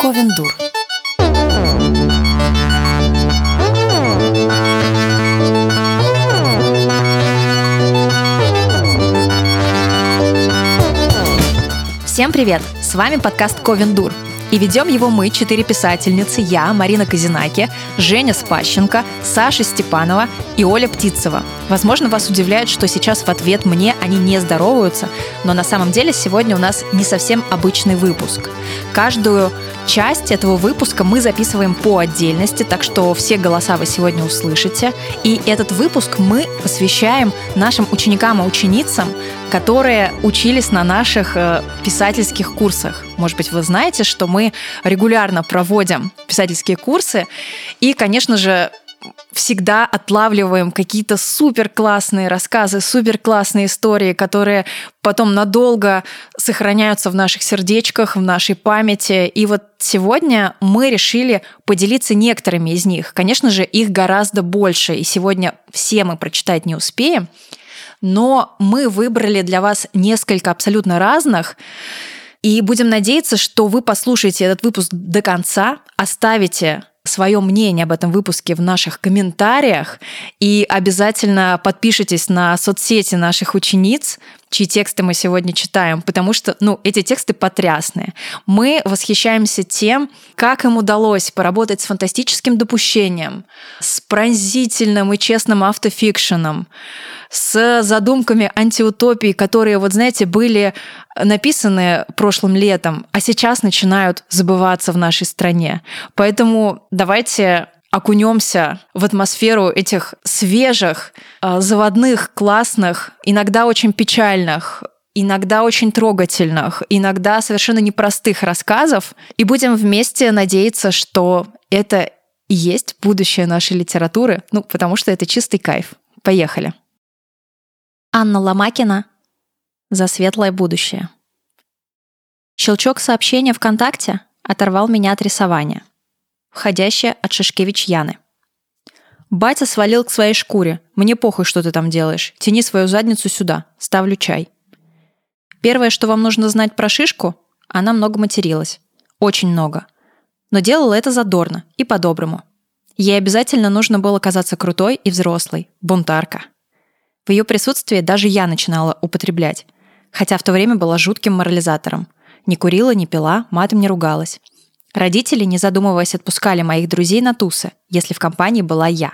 Ковендур. Всем привет! С вами подкаст Ковендур. И ведем его мы, четыре писательницы, я, Марина Казинаки, Женя Спащенко, Саша Степанова и Оля Птицева. Возможно, вас удивляет, что сейчас в ответ мне они не здороваются, но на самом деле сегодня у нас не совсем обычный выпуск. Каждую часть этого выпуска мы записываем по отдельности, так что все голоса вы сегодня услышите. И этот выпуск мы посвящаем нашим ученикам и ученицам, которые учились на наших э, писательских курсах. Может быть, вы знаете, что мы регулярно проводим писательские курсы. И, конечно же, всегда отлавливаем какие-то супер классные рассказы, супер классные истории, которые потом надолго сохраняются в наших сердечках, в нашей памяти. И вот сегодня мы решили поделиться некоторыми из них. Конечно же, их гораздо больше, и сегодня все мы прочитать не успеем, но мы выбрали для вас несколько абсолютно разных. И будем надеяться, что вы послушаете этот выпуск до конца, оставите свое мнение об этом выпуске в наших комментариях. И обязательно подпишитесь на соцсети наших учениц, чьи тексты мы сегодня читаем, потому что, ну, эти тексты потрясные. Мы восхищаемся тем, как им удалось поработать с фантастическим допущением, с пронзительным и честным автофикшеном, с задумками антиутопии, которые, вот знаете, были написаны прошлым летом, а сейчас начинают забываться в нашей стране. Поэтому давайте окунемся в атмосферу этих свежих, а, заводных, классных, иногда очень печальных, иногда очень трогательных, иногда совершенно непростых рассказов, и будем вместе надеяться, что это и есть будущее нашей литературы, ну, потому что это чистый кайф. Поехали. Анна Ломакина «За светлое будущее». Щелчок сообщения ВКонтакте оторвал меня от рисования входящая от Шишкевич Яны. Батя свалил к своей шкуре. Мне похуй, что ты там делаешь. Тяни свою задницу сюда. Ставлю чай. Первое, что вам нужно знать про Шишку, она много материлась. Очень много. Но делала это задорно и по-доброму. Ей обязательно нужно было казаться крутой и взрослой. Бунтарка. В ее присутствии даже я начинала употреблять. Хотя в то время была жутким морализатором. Не курила, не пила, матом не ругалась. Родители, не задумываясь, отпускали моих друзей на тусы, если в компании была я.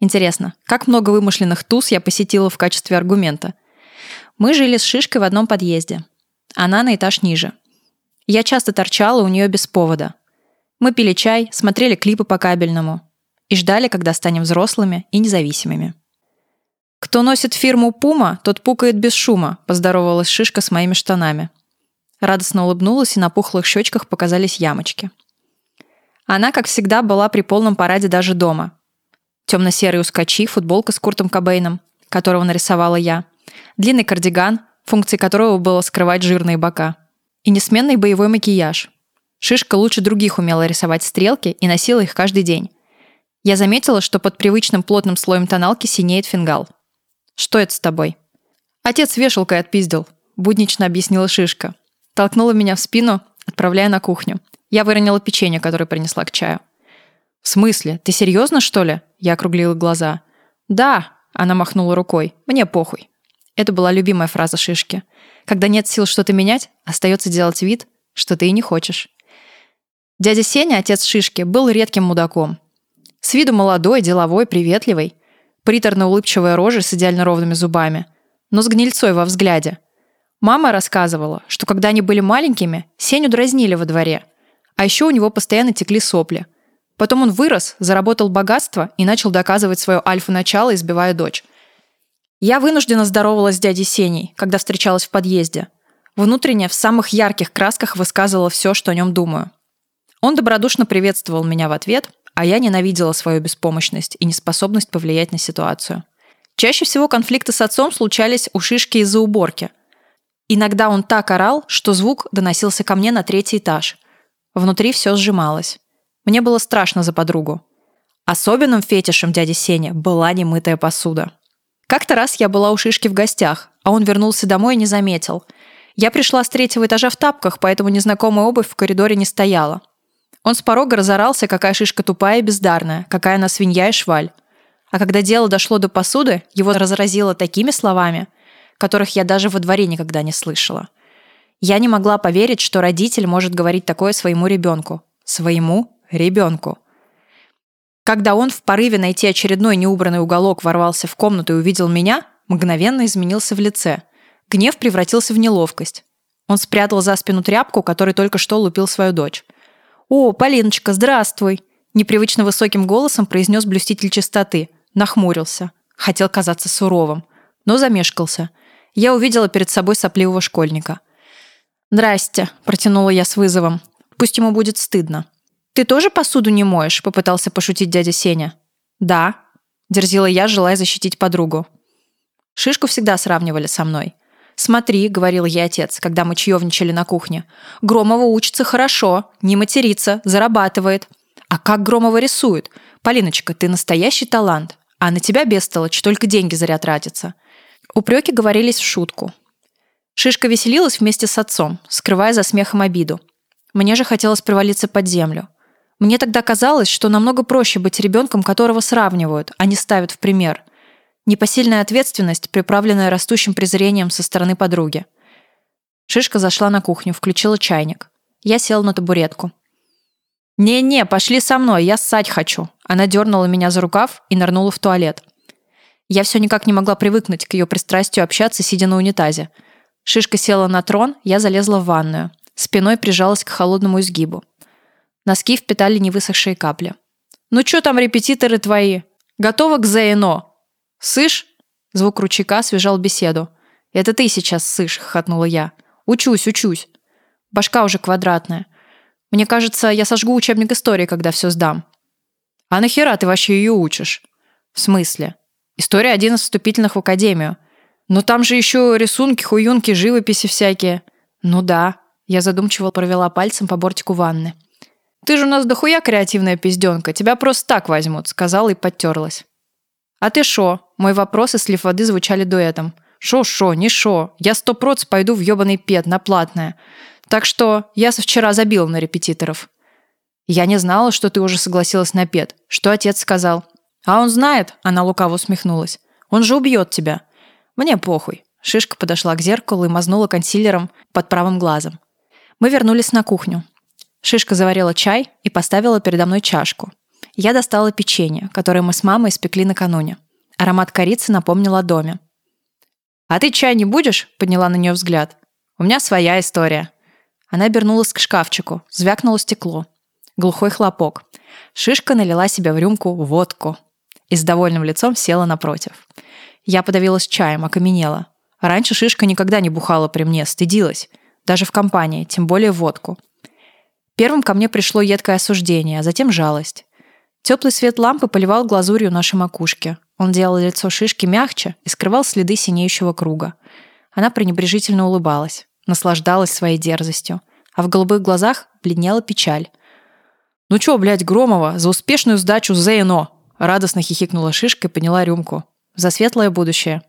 Интересно, как много вымышленных туз я посетила в качестве аргумента? Мы жили с Шишкой в одном подъезде. Она на этаж ниже. Я часто торчала у нее без повода. Мы пили чай, смотрели клипы по кабельному и ждали, когда станем взрослыми и независимыми. «Кто носит фирму Пума, тот пукает без шума», – поздоровалась Шишка с моими штанами – Радостно улыбнулась, и на пухлых щечках показались ямочки. Она, как всегда, была при полном параде даже дома. Темно-серые ускачи, футболка с Куртом Кобейном, которого нарисовала я, длинный кардиган, функцией которого было скрывать жирные бока, и несменный боевой макияж. Шишка лучше других умела рисовать стрелки и носила их каждый день. Я заметила, что под привычным плотным слоем тоналки синеет фингал. «Что это с тобой?» «Отец вешалкой отпиздил», — буднично объяснила Шишка толкнула меня в спину, отправляя на кухню. Я выронила печенье, которое принесла к чаю. «В смысле? Ты серьезно, что ли?» Я округлила глаза. «Да», — она махнула рукой. «Мне похуй». Это была любимая фраза Шишки. Когда нет сил что-то менять, остается делать вид, что ты и не хочешь. Дядя Сеня, отец Шишки, был редким мудаком. С виду молодой, деловой, приветливый. Приторно-улыбчивая рожа с идеально ровными зубами. Но с гнильцой во взгляде — Мама рассказывала, что когда они были маленькими, Сеню дразнили во дворе. А еще у него постоянно текли сопли. Потом он вырос, заработал богатство и начал доказывать свое альфа-начало, избивая дочь. Я вынуждена здоровалась с дядей Сеней, когда встречалась в подъезде. Внутренне в самых ярких красках высказывала все, что о нем думаю. Он добродушно приветствовал меня в ответ, а я ненавидела свою беспомощность и неспособность повлиять на ситуацию. Чаще всего конфликты с отцом случались у шишки из-за уборки – Иногда он так орал, что звук доносился ко мне на третий этаж. Внутри все сжималось. Мне было страшно за подругу. Особенным фетишем дяди Сени была немытая посуда. Как-то раз я была у Шишки в гостях, а он вернулся домой и не заметил. Я пришла с третьего этажа в тапках, поэтому незнакомая обувь в коридоре не стояла. Он с порога разорался, какая шишка тупая и бездарная, какая она свинья и шваль. А когда дело дошло до посуды, его разразило такими словами, которых я даже во дворе никогда не слышала. Я не могла поверить, что родитель может говорить такое своему ребенку. Своему ребенку. Когда он в порыве найти очередной неубранный уголок ворвался в комнату и увидел меня, мгновенно изменился в лице. Гнев превратился в неловкость. Он спрятал за спину тряпку, которой только что лупил свою дочь. «О, Полиночка, здравствуй!» Непривычно высоким голосом произнес блюститель чистоты. Нахмурился. Хотел казаться суровым. Но замешкался. Я увидела перед собой сопливого школьника. «Здрасте», – протянула я с вызовом. «Пусть ему будет стыдно». «Ты тоже посуду не моешь?» – попытался пошутить дядя Сеня. «Да», – дерзила я, желая защитить подругу. Шишку всегда сравнивали со мной. «Смотри», — говорил ей отец, когда мы чаевничали на кухне. «Громова учится хорошо, не матерится, зарабатывает». «А как Громова рисует? Полиночка, ты настоящий талант, а на тебя, бестолочь, только деньги зря тратятся». Упреки говорились в шутку. Шишка веселилась вместе с отцом, скрывая за смехом обиду. Мне же хотелось провалиться под землю. Мне тогда казалось, что намного проще быть ребенком, которого сравнивают, а не ставят в пример — Непосильная ответственность, приправленная растущим презрением со стороны подруги. Шишка зашла на кухню, включила чайник. Я сел на табуретку. «Не-не, пошли со мной, я ссать хочу». Она дернула меня за рукав и нырнула в туалет. Я все никак не могла привыкнуть к ее пристрастию общаться, сидя на унитазе. Шишка села на трон, я залезла в ванную. Спиной прижалась к холодному изгибу. Носки впитали невысохшие капли. «Ну что там репетиторы твои? Готова к ЗНО?» «Сышь?» Звук ручейка освежал беседу. «Это ты сейчас сышь», — хохотнула я. «Учусь, учусь. Башка уже квадратная. Мне кажется, я сожгу учебник истории, когда все сдам». «А нахера ты вообще ее учишь?» «В смысле?» «История один из вступительных в академию. Но там же еще рисунки, хуюнки, живописи всякие». «Ну да». Я задумчиво провела пальцем по бортику ванны. «Ты же у нас дохуя креативная пизденка, тебя просто так возьмут», — сказала и подтерлась. «А ты шо?» Мой вопрос и слив воды звучали дуэтом. «Шо-шо, не шо. Я сто проц пойду в ёбаный пет, на платное. Так что я со вчера забила на репетиторов». «Я не знала, что ты уже согласилась на пет. Что отец сказал?» «А он знает», — она лукаво усмехнулась. «Он же убьет тебя». «Мне похуй». Шишка подошла к зеркалу и мазнула консилером под правым глазом. Мы вернулись на кухню. Шишка заварила чай и поставила передо мной чашку. Я достала печенье, которое мы с мамой испекли накануне. Аромат корицы напомнил о доме. «А ты чай не будешь?» — подняла на нее взгляд. «У меня своя история». Она обернулась к шкафчику, звякнуло стекло. Глухой хлопок. Шишка налила себе в рюмку водку и с довольным лицом села напротив. Я подавилась чаем, окаменела. Раньше Шишка никогда не бухала при мне, стыдилась. Даже в компании, тем более водку. Первым ко мне пришло едкое осуждение, а затем жалость. Теплый свет лампы поливал глазурью наши макушки. Он делал лицо шишки мягче и скрывал следы синеющего круга. Она пренебрежительно улыбалась, наслаждалась своей дерзостью, а в голубых глазах бледнела печаль. «Ну чё, блядь, Громова, за успешную сдачу ЗНО!» Радостно хихикнула шишка и подняла рюмку. «За светлое будущее!»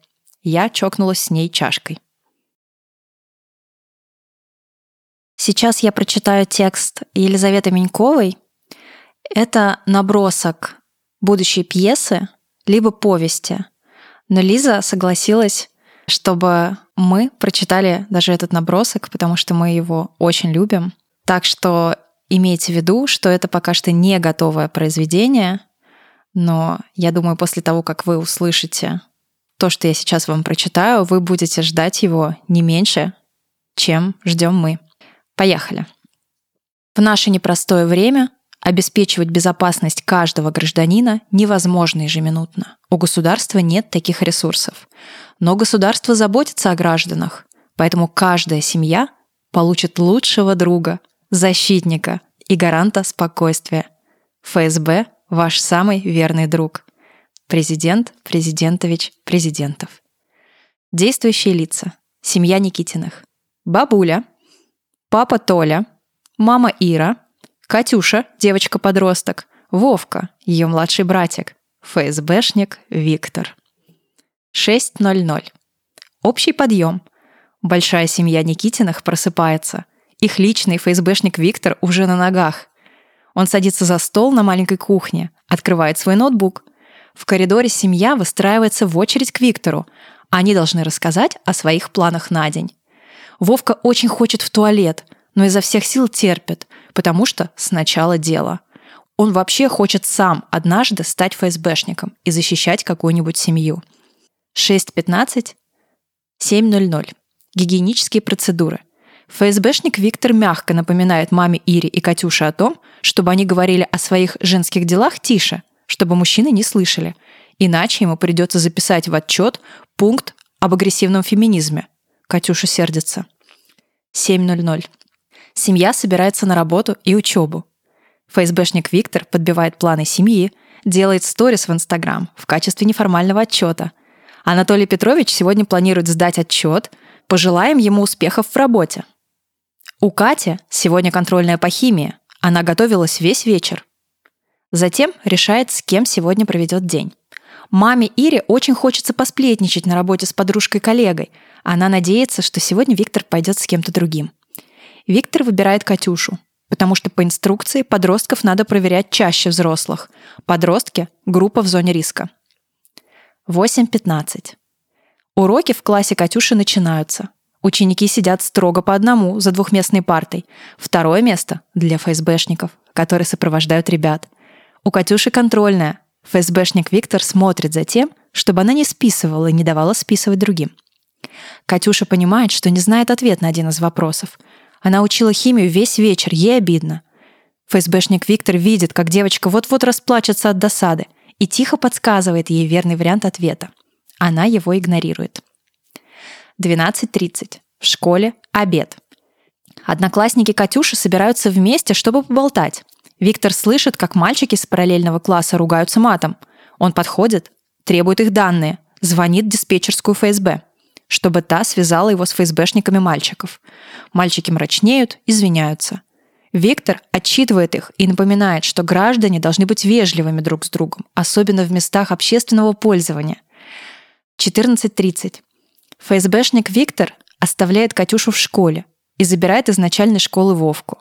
Я чокнулась с ней чашкой. Сейчас я прочитаю текст Елизаветы Меньковой это набросок будущей пьесы, либо повести. Но Лиза согласилась, чтобы мы прочитали даже этот набросок, потому что мы его очень любим. Так что имейте в виду, что это пока что не готовое произведение, но я думаю, после того, как вы услышите то, что я сейчас вам прочитаю, вы будете ждать его не меньше, чем ждем мы. Поехали. В наше непростое время Обеспечивать безопасность каждого гражданина невозможно ежеминутно. У государства нет таких ресурсов. Но государство заботится о гражданах, поэтому каждая семья получит лучшего друга, защитника и гаранта спокойствия. ФСБ – ваш самый верный друг. Президент Президентович Президентов. Действующие лица. Семья Никитиных. Бабуля, папа Толя, мама Ира – Катюша, девочка-подросток, Вовка, ее младший братик, ФСБшник Виктор. 6.00. Общий подъем. Большая семья Никитиных просыпается. Их личный ФСБшник Виктор уже на ногах. Он садится за стол на маленькой кухне, открывает свой ноутбук. В коридоре семья выстраивается в очередь к Виктору. Они должны рассказать о своих планах на день. Вовка очень хочет в туалет, но изо всех сил терпит, потому что сначала дело. Он вообще хочет сам однажды стать ФСБшником и защищать какую-нибудь семью. 6.15, 7.00. Гигиенические процедуры. ФСБшник Виктор мягко напоминает маме Ире и Катюше о том, чтобы они говорили о своих женских делах тише, чтобы мужчины не слышали. Иначе ему придется записать в отчет пункт об агрессивном феминизме. Катюша сердится. 7.00. Семья собирается на работу и учебу. ФСБшник Виктор подбивает планы семьи, делает сторис в Инстаграм в качестве неформального отчета. Анатолий Петрович сегодня планирует сдать отчет. Пожелаем ему успехов в работе. У Кати сегодня контрольная по химии. Она готовилась весь вечер. Затем решает, с кем сегодня проведет день. Маме Ире очень хочется посплетничать на работе с подружкой-коллегой. Она надеется, что сегодня Виктор пойдет с кем-то другим. Виктор выбирает Катюшу, потому что по инструкции подростков надо проверять чаще взрослых. Подростки – группа в зоне риска. 8.15. Уроки в классе Катюши начинаются. Ученики сидят строго по одному за двухместной партой. Второе место для ФСБшников, которые сопровождают ребят. У Катюши контрольная. ФСБшник Виктор смотрит за тем, чтобы она не списывала и не давала списывать другим. Катюша понимает, что не знает ответ на один из вопросов – она учила химию весь вечер, ей обидно. ФСБшник Виктор видит, как девочка вот-вот расплачется от досады и тихо подсказывает ей верный вариант ответа. Она его игнорирует. 12.30. В школе обед. Одноклассники Катюши собираются вместе, чтобы поболтать. Виктор слышит, как мальчики с параллельного класса ругаются матом. Он подходит, требует их данные, звонит в диспетчерскую ФСБ чтобы та связала его с ФСБшниками мальчиков. Мальчики мрачнеют, извиняются. Виктор отчитывает их и напоминает, что граждане должны быть вежливыми друг с другом, особенно в местах общественного пользования. 14.30. ФСБшник Виктор оставляет Катюшу в школе и забирает из начальной школы Вовку.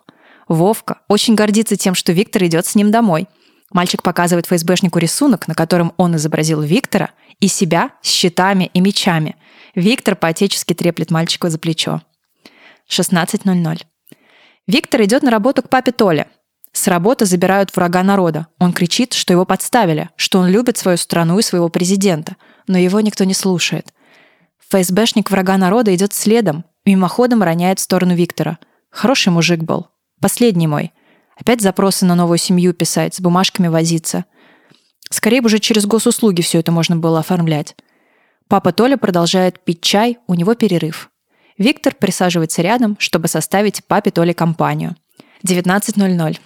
Вовка очень гордится тем, что Виктор идет с ним домой. Мальчик показывает ФСБшнику рисунок, на котором он изобразил Виктора и себя с щитами и мечами – Виктор по-отечески треплет мальчика за плечо. 16.00. Виктор идет на работу к папе Толе. С работы забирают врага народа. Он кричит, что его подставили, что он любит свою страну и своего президента. Но его никто не слушает. ФСБшник врага народа идет следом, мимоходом роняет в сторону Виктора. Хороший мужик был. Последний мой. Опять запросы на новую семью писать, с бумажками возиться. Скорее бы уже через госуслуги все это можно было оформлять. Папа Толя продолжает пить чай, у него перерыв. Виктор присаживается рядом, чтобы составить папе Толе компанию. 19.00.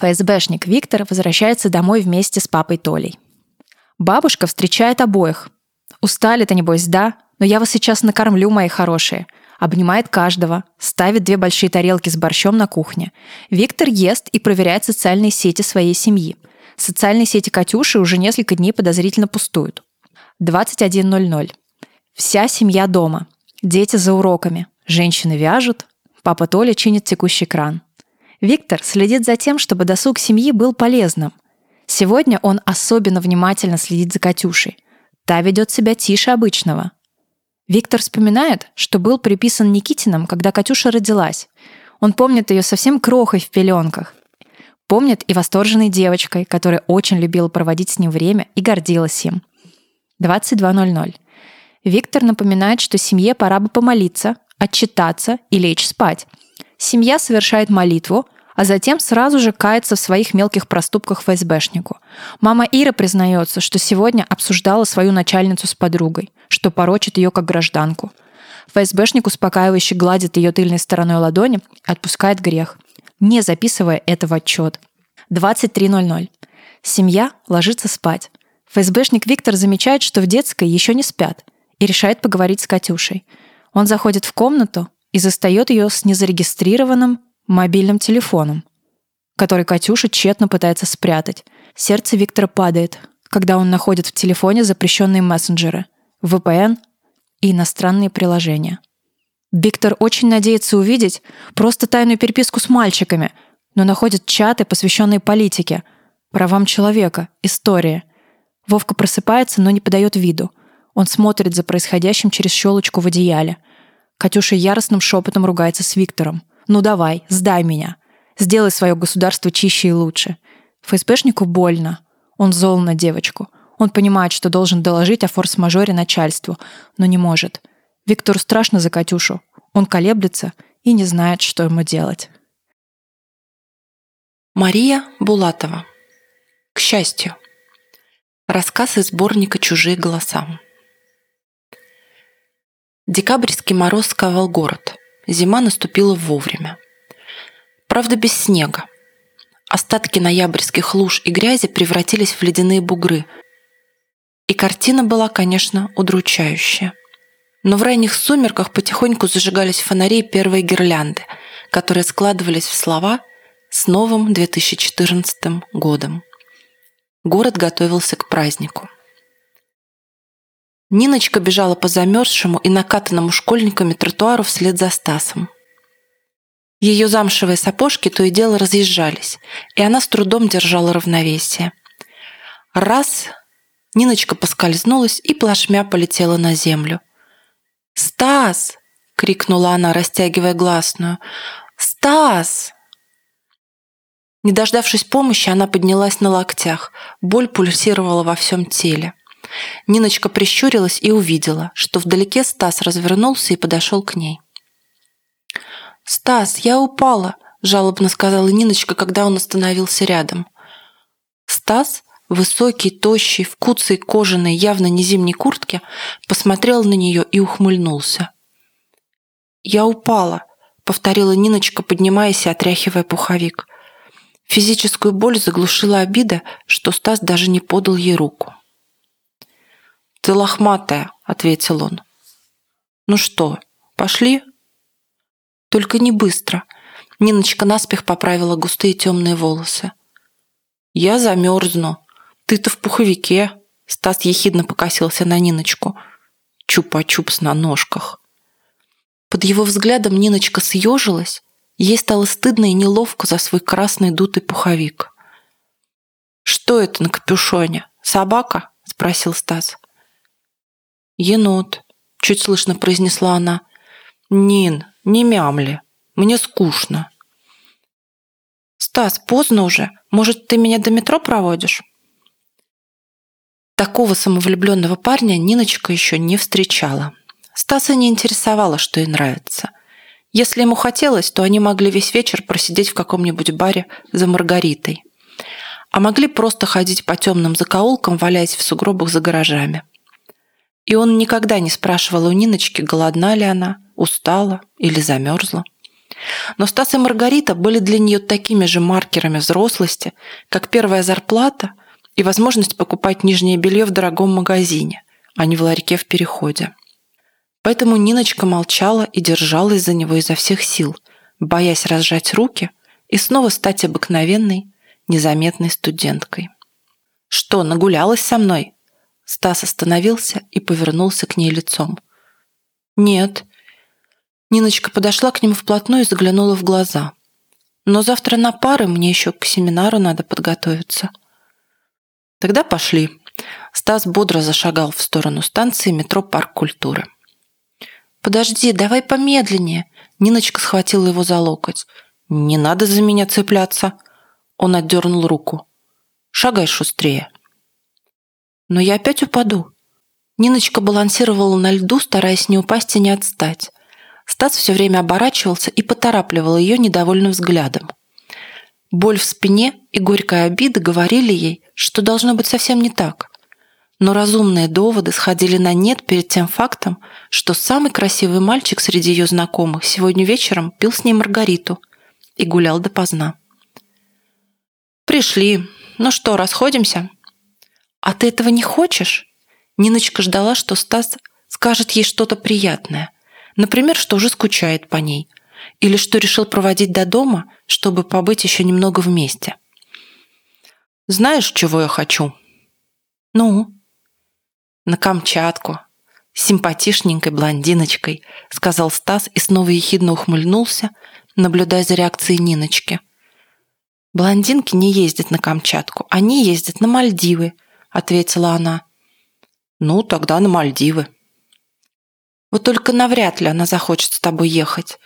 ФСБшник Виктор возвращается домой вместе с папой Толей. Бабушка встречает обоих. «Устали-то, небось, да? Но я вас сейчас накормлю, мои хорошие». Обнимает каждого, ставит две большие тарелки с борщом на кухне. Виктор ест и проверяет социальные сети своей семьи. Социальные сети Катюши уже несколько дней подозрительно пустуют. 21.00. Вся семья дома. Дети за уроками. Женщины вяжут. Папа Толя чинит текущий кран. Виктор следит за тем, чтобы досуг семьи был полезным. Сегодня он особенно внимательно следит за Катюшей. Та ведет себя тише обычного. Виктор вспоминает, что был приписан Никитином, когда Катюша родилась. Он помнит ее совсем крохой в пеленках. Помнит и восторженной девочкой, которая очень любила проводить с ним время и гордилась им. 22.00. Виктор напоминает, что семье пора бы помолиться, отчитаться и лечь спать. Семья совершает молитву, а затем сразу же кается в своих мелких проступках ФСБшнику. Мама Ира признается, что сегодня обсуждала свою начальницу с подругой, что порочит ее как гражданку. ФСБшник успокаивающе гладит ее тыльной стороной ладони отпускает грех, не записывая это в отчет. 23.00. Семья ложится спать. ФСБшник Виктор замечает, что в детской еще не спят, и решает поговорить с Катюшей. Он заходит в комнату и застает ее с незарегистрированным мобильным телефоном, который Катюша тщетно пытается спрятать. Сердце Виктора падает, когда он находит в телефоне запрещенные мессенджеры, VPN и иностранные приложения. Виктор очень надеется увидеть просто тайную переписку с мальчиками, но находит чаты, посвященные политике, правам человека, истории. Вовка просыпается, но не подает виду. Он смотрит за происходящим через щелочку в одеяле. Катюша яростным шепотом ругается с Виктором. «Ну давай, сдай меня. Сделай свое государство чище и лучше». ФСБшнику больно. Он зол на девочку. Он понимает, что должен доложить о форс-мажоре начальству, но не может. Виктору страшно за Катюшу. Он колеблется и не знает, что ему делать. Мария Булатова. К счастью. Рассказ из сборника «Чужие голоса». Декабрьский мороз сковал город. Зима наступила вовремя. Правда, без снега. Остатки ноябрьских луж и грязи превратились в ледяные бугры. И картина была, конечно, удручающая. Но в ранних сумерках потихоньку зажигались фонари и первые гирлянды, которые складывались в слова «С новым 2014 годом». Город готовился к празднику. Ниночка бежала по замерзшему и накатанному школьниками тротуару вслед за Стасом. Ее замшевые сапожки то и дело разъезжались, и она с трудом держала равновесие. Раз Ниночка поскользнулась и плашмя полетела на землю. «Стас!» — крикнула она, растягивая гласную. «Стас!» Не дождавшись помощи, она поднялась на локтях. Боль пульсировала во всем теле. Ниночка прищурилась и увидела, что вдалеке Стас развернулся и подошел к ней. «Стас, я упала!» – жалобно сказала Ниночка, когда он остановился рядом. Стас, высокий, тощий, в куцей кожаной, явно не зимней куртке, посмотрел на нее и ухмыльнулся. «Я упала», – повторила Ниночка, поднимаясь и отряхивая пуховик. Физическую боль заглушила обида, что Стас даже не подал ей руку. «Ты лохматая», — ответил он. «Ну что, пошли?» Только не быстро. Ниночка наспех поправила густые темные волосы. «Я замерзну. Ты-то в пуховике». Стас ехидно покосился на Ниночку. Чупа-чупс на ножках. Под его взглядом Ниночка съежилась. Ей стало стыдно и неловко за свой красный дутый пуховик. «Что это на капюшоне? Собака?» – спросил Стас. «Енот», – чуть слышно произнесла она. «Нин, не мямли. Мне скучно. Стас, поздно уже. Может, ты меня до метро проводишь? Такого самовлюбленного парня Ниночка еще не встречала. Стаса не интересовало, что ей нравится. Если ему хотелось, то они могли весь вечер просидеть в каком-нибудь баре за Маргаритой. А могли просто ходить по темным закоулкам, валяясь в сугробах за гаражами. И он никогда не спрашивал у Ниночки, голодна ли она, устала или замерзла. Но Стас и Маргарита были для нее такими же маркерами взрослости, как первая зарплата и возможность покупать нижнее белье в дорогом магазине, а не в ларьке в переходе. Поэтому Ниночка молчала и держалась за него изо всех сил, боясь разжать руки и снова стать обыкновенной, незаметной студенткой. «Что, нагулялась со мной?» Стас остановился и повернулся к ней лицом. «Нет, Ниночка подошла к нему вплотную и заглянула в глаза. «Но завтра на пары мне еще к семинару надо подготовиться». «Тогда пошли». Стас бодро зашагал в сторону станции метро «Парк культуры». «Подожди, давай помедленнее». Ниночка схватила его за локоть. «Не надо за меня цепляться». Он отдернул руку. «Шагай шустрее». «Но я опять упаду». Ниночка балансировала на льду, стараясь не упасть и не отстать. Стас все время оборачивался и поторапливал ее недовольным взглядом. Боль в спине и горькая обида говорили ей, что должно быть совсем не так. Но разумные доводы сходили на нет перед тем фактом, что самый красивый мальчик среди ее знакомых сегодня вечером пил с ней Маргариту и гулял допоздна. «Пришли. Ну что, расходимся?» «А ты этого не хочешь?» Ниночка ждала, что Стас скажет ей что-то приятное – Например, что уже скучает по ней. Или что решил проводить до дома, чтобы побыть еще немного вместе. «Знаешь, чего я хочу?» «Ну?» «На Камчатку. С симпатичненькой блондиночкой», сказал Стас и снова ехидно ухмыльнулся, наблюдая за реакцией Ниночки. Блондинки не ездят на Камчатку, они ездят на Мальдивы, ответила она. Ну, тогда на Мальдивы. Вот только навряд ли она захочет с тобой ехать.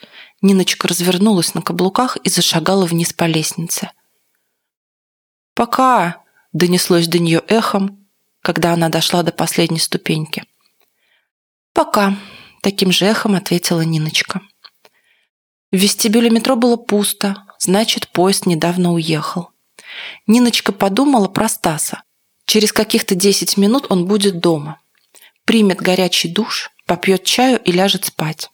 Ниночка развернулась на каблуках и зашагала вниз по лестнице. «Пока!» – донеслось до нее эхом, когда она дошла до последней ступеньки. «Пока!» – таким же эхом ответила Ниночка. В вестибюле метро было пусто, значит, поезд недавно уехал. Ниночка подумала про Стаса. Через каких-то 10 минут он будет дома. Примет горячий душ, попьет чаю и ляжет спать.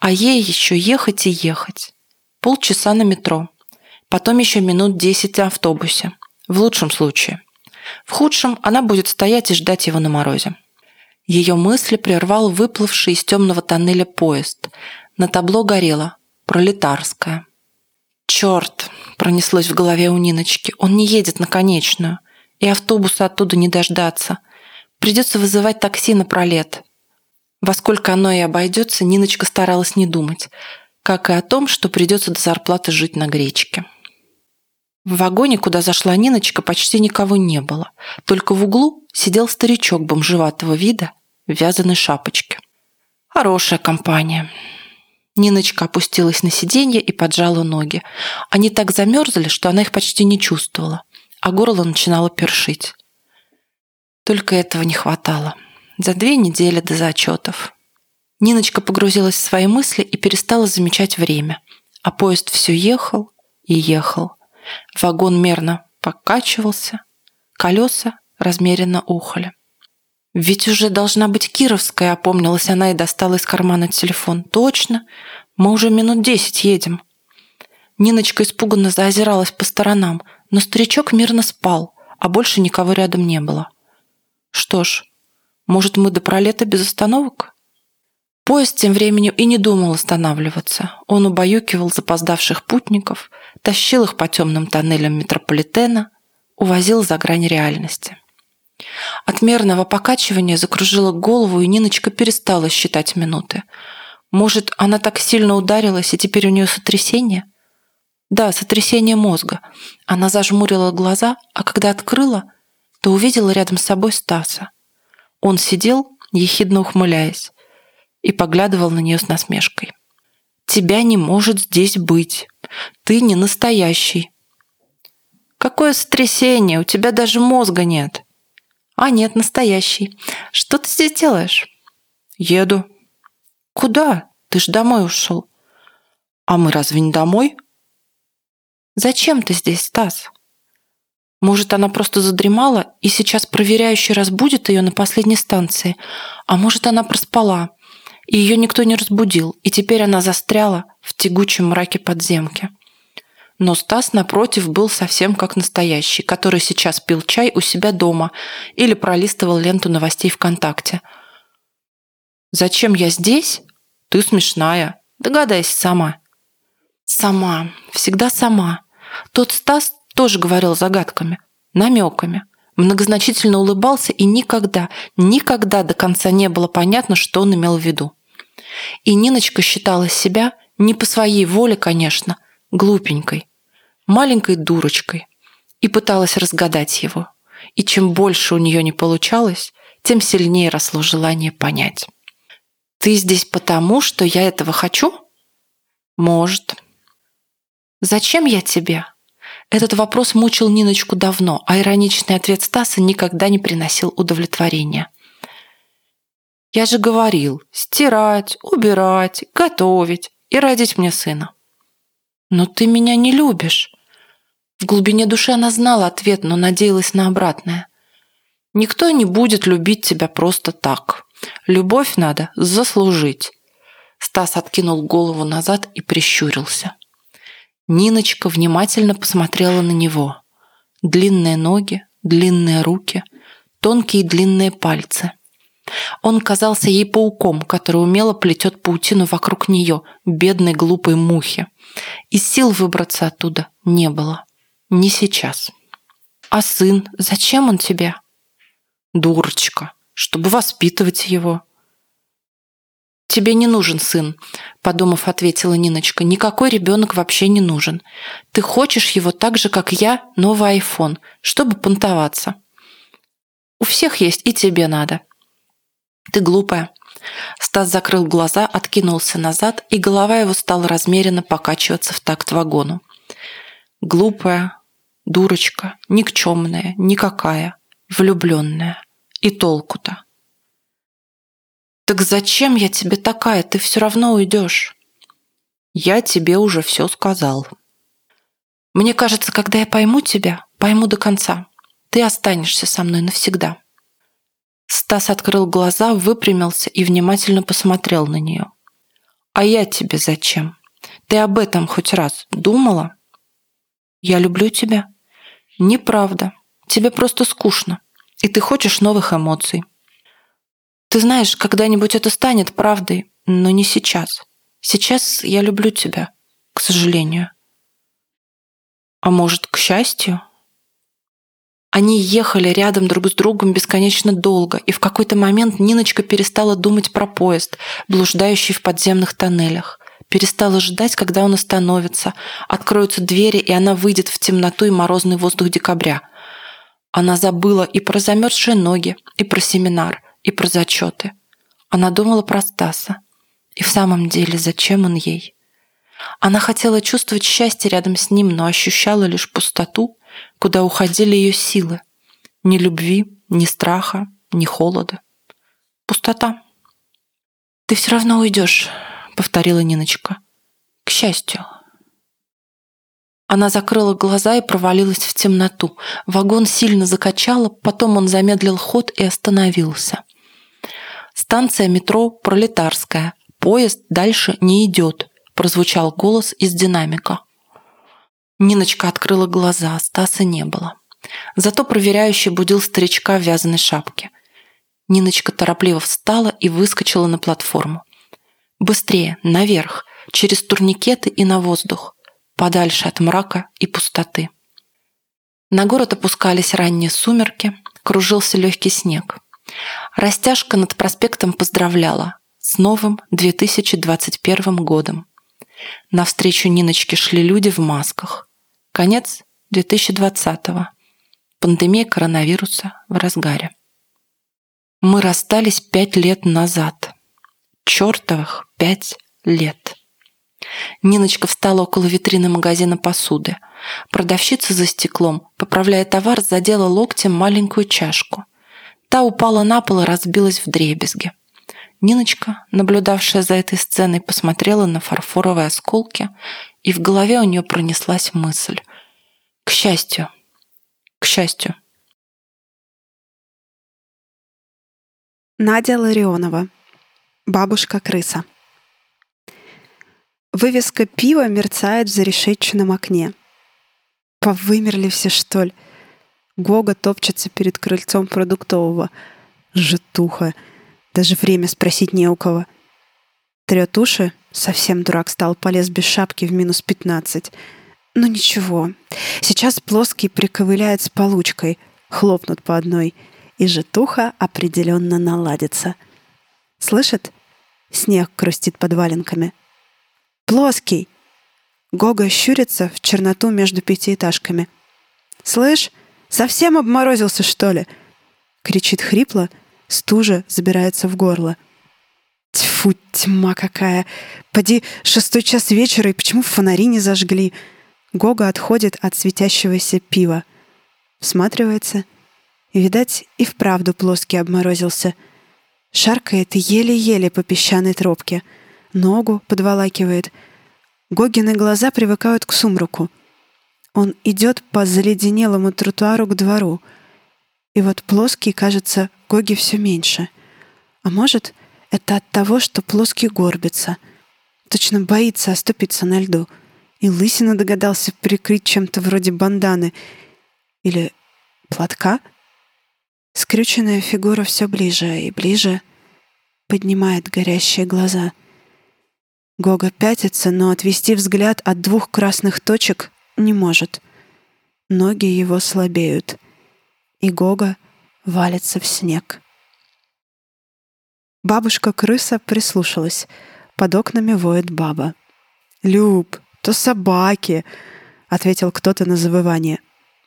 А ей еще ехать и ехать. Полчаса на метро. Потом еще минут 10 на автобусе. В лучшем случае. В худшем она будет стоять и ждать его на морозе. Ее мысли прервал выплывший из темного тоннеля поезд. На табло горело «Пролетарская». «Черт!» – пронеслось в голове у Ниночки. «Он не едет на конечную. И автобуса оттуда не дождаться. Придется вызывать такси на пролет». Во сколько оно и обойдется, Ниночка старалась не думать, как и о том, что придется до зарплаты жить на гречке. В вагоне, куда зашла Ниночка, почти никого не было. Только в углу сидел старичок бомжеватого вида в вязаной шапочке. Хорошая компания. Ниночка опустилась на сиденье и поджала ноги. Они так замерзли, что она их почти не чувствовала, а горло начинало першить. Только этого не хватало. За две недели до зачетов. Ниночка погрузилась в свои мысли и перестала замечать время. А поезд все ехал и ехал. Вагон мерно покачивался, колеса размеренно ухали. «Ведь уже должна быть Кировская», — опомнилась она и достала из кармана телефон. «Точно. Мы уже минут десять едем». Ниночка испуганно заозиралась по сторонам, но старичок мирно спал, а больше никого рядом не было. «Что ж, может, мы до пролета без остановок?» Поезд тем временем и не думал останавливаться. Он убаюкивал запоздавших путников, тащил их по темным тоннелям метрополитена, увозил за грань реальности. От мерного покачивания закружила голову, и Ниночка перестала считать минуты. Может, она так сильно ударилась, и теперь у нее сотрясение? Да, сотрясение мозга. Она зажмурила глаза, а когда открыла, то увидела рядом с собой Стаса. Он сидел, ехидно ухмыляясь, и поглядывал на нее с насмешкой. «Тебя не может здесь быть. Ты не настоящий». «Какое сотрясение? У тебя даже мозга нет». А нет, настоящий. Что ты здесь делаешь? Еду. Куда? Ты ж домой ушел. А мы разве не домой? Зачем ты здесь, Стас? Может, она просто задремала и сейчас проверяющий разбудит ее на последней станции. А может, она проспала, и ее никто не разбудил, и теперь она застряла в тягучем мраке подземки. Но Стас, напротив, был совсем как настоящий, который сейчас пил чай у себя дома или пролистывал ленту новостей ВКонтакте. «Зачем я здесь? Ты смешная. Догадайся сама». «Сама. Всегда сама. Тот Стас тоже говорил загадками, намеками, многозначительно улыбался и никогда, никогда до конца не было понятно, что он имел в виду. И Ниночка считала себя, не по своей воле, конечно, глупенькой, маленькой дурочкой и пыталась разгадать его. И чем больше у нее не получалось, тем сильнее росло желание понять. «Ты здесь потому, что я этого хочу?» «Может». «Зачем я тебе?» Этот вопрос мучил Ниночку давно, а ироничный ответ Стаса никогда не приносил удовлетворения. «Я же говорил, стирать, убирать, готовить и родить мне сына». «Но ты меня не любишь». В глубине души она знала ответ, но надеялась на обратное. «Никто не будет любить тебя просто так. Любовь надо заслужить». Стас откинул голову назад и прищурился. Ниночка внимательно посмотрела на него. Длинные ноги, длинные руки, тонкие длинные пальцы. Он казался ей пауком, который умело плетет паутину вокруг нее, бедной глупой мухи. И сил выбраться оттуда не было. Не сейчас. А сын, зачем он тебе? Дурочка, чтобы воспитывать его. «Тебе не нужен сын», — подумав, ответила Ниночка. «Никакой ребенок вообще не нужен. Ты хочешь его так же, как я, новый айфон, чтобы понтоваться. У всех есть, и тебе надо». «Ты глупая». Стас закрыл глаза, откинулся назад, и голова его стала размеренно покачиваться в такт вагону. «Глупая, дурочка, никчемная, никакая, влюбленная. И толку-то?» «Так зачем я тебе такая? Ты все равно уйдешь». «Я тебе уже все сказал». «Мне кажется, когда я пойму тебя, пойму до конца. Ты останешься со мной навсегда». Стас открыл глаза, выпрямился и внимательно посмотрел на нее. «А я тебе зачем? Ты об этом хоть раз думала?» «Я люблю тебя». «Неправда. Тебе просто скучно, и ты хочешь новых эмоций». Ты знаешь, когда-нибудь это станет правдой, но не сейчас. Сейчас я люблю тебя, к сожалению. А может, к счастью? Они ехали рядом друг с другом бесконечно долго, и в какой-то момент Ниночка перестала думать про поезд, блуждающий в подземных тоннелях. Перестала ждать, когда он остановится, откроются двери, и она выйдет в темноту и морозный воздух декабря. Она забыла и про замерзшие ноги, и про семинар, и про зачеты. Она думала про Стаса. И в самом деле, зачем он ей? Она хотела чувствовать счастье рядом с ним, но ощущала лишь пустоту, куда уходили ее силы. Ни любви, ни страха, ни холода. Пустота. «Ты все равно уйдешь», — повторила Ниночка. «К счастью». Она закрыла глаза и провалилась в темноту. Вагон сильно закачало, потом он замедлил ход и остановился. Станция метро Пролетарская. Поезд дальше не идет, прозвучал голос из динамика. Ниночка открыла глаза, Стаса не было. Зато проверяющий будил старичка в вязаной шапке. Ниночка торопливо встала и выскочила на платформу. Быстрее, наверх, через турникеты и на воздух, подальше от мрака и пустоты. На город опускались ранние сумерки, кружился легкий снег. Растяжка над проспектом поздравляла с новым 2021 годом. Навстречу Ниночке шли люди в масках. Конец 2020-го. Пандемия коронавируса в разгаре. Мы расстались пять лет назад. Чертовых пять лет. Ниночка встала около витрины магазина посуды. Продавщица за стеклом, поправляя товар, задела локтем маленькую чашку. Та упала на пол и разбилась в дребезги. Ниночка, наблюдавшая за этой сценой, посмотрела на фарфоровые осколки, и в голове у нее пронеслась мысль. К счастью. К счастью. Надя Ларионова. Бабушка-крыса. Вывеска пива мерцает в зарешетченном окне. Повымерли все, что ли? Гога топчется перед крыльцом продуктового. Житуха. Даже время спросить не у кого. Трет уши. Совсем дурак стал, полез без шапки в минус пятнадцать. Ну ничего. Сейчас плоский приковыляет с получкой. Хлопнут по одной. И житуха определенно наладится. Слышит? Снег крустит под валенками. Плоский! Гога щурится в черноту между пятиэтажками. «Слышь, Совсем обморозился, что ли?» Кричит хрипло, стужа забирается в горло. Тьфу, тьма какая! Поди, шестой час вечера, и почему фонари не зажгли? Гога отходит от светящегося пива. Всматривается. Видать, и вправду плоский обморозился. Шаркает еле-еле по песчаной тропке. Ногу подволакивает. Гогины глаза привыкают к сумраку. Он идет по заледенелому тротуару к двору. И вот плоский, кажется, Гоги все меньше. А может, это от того, что плоский горбится. Точно боится оступиться на льду. И лысина догадался прикрыть чем-то вроде банданы. Или платка. Скрюченная фигура все ближе и ближе поднимает горящие глаза. Гога пятится, но отвести взгляд от двух красных точек не может. Ноги его слабеют, и Гога валится в снег. Бабушка-крыса прислушалась. Под окнами воет баба. «Люб, то собаки!» — ответил кто-то на завывание.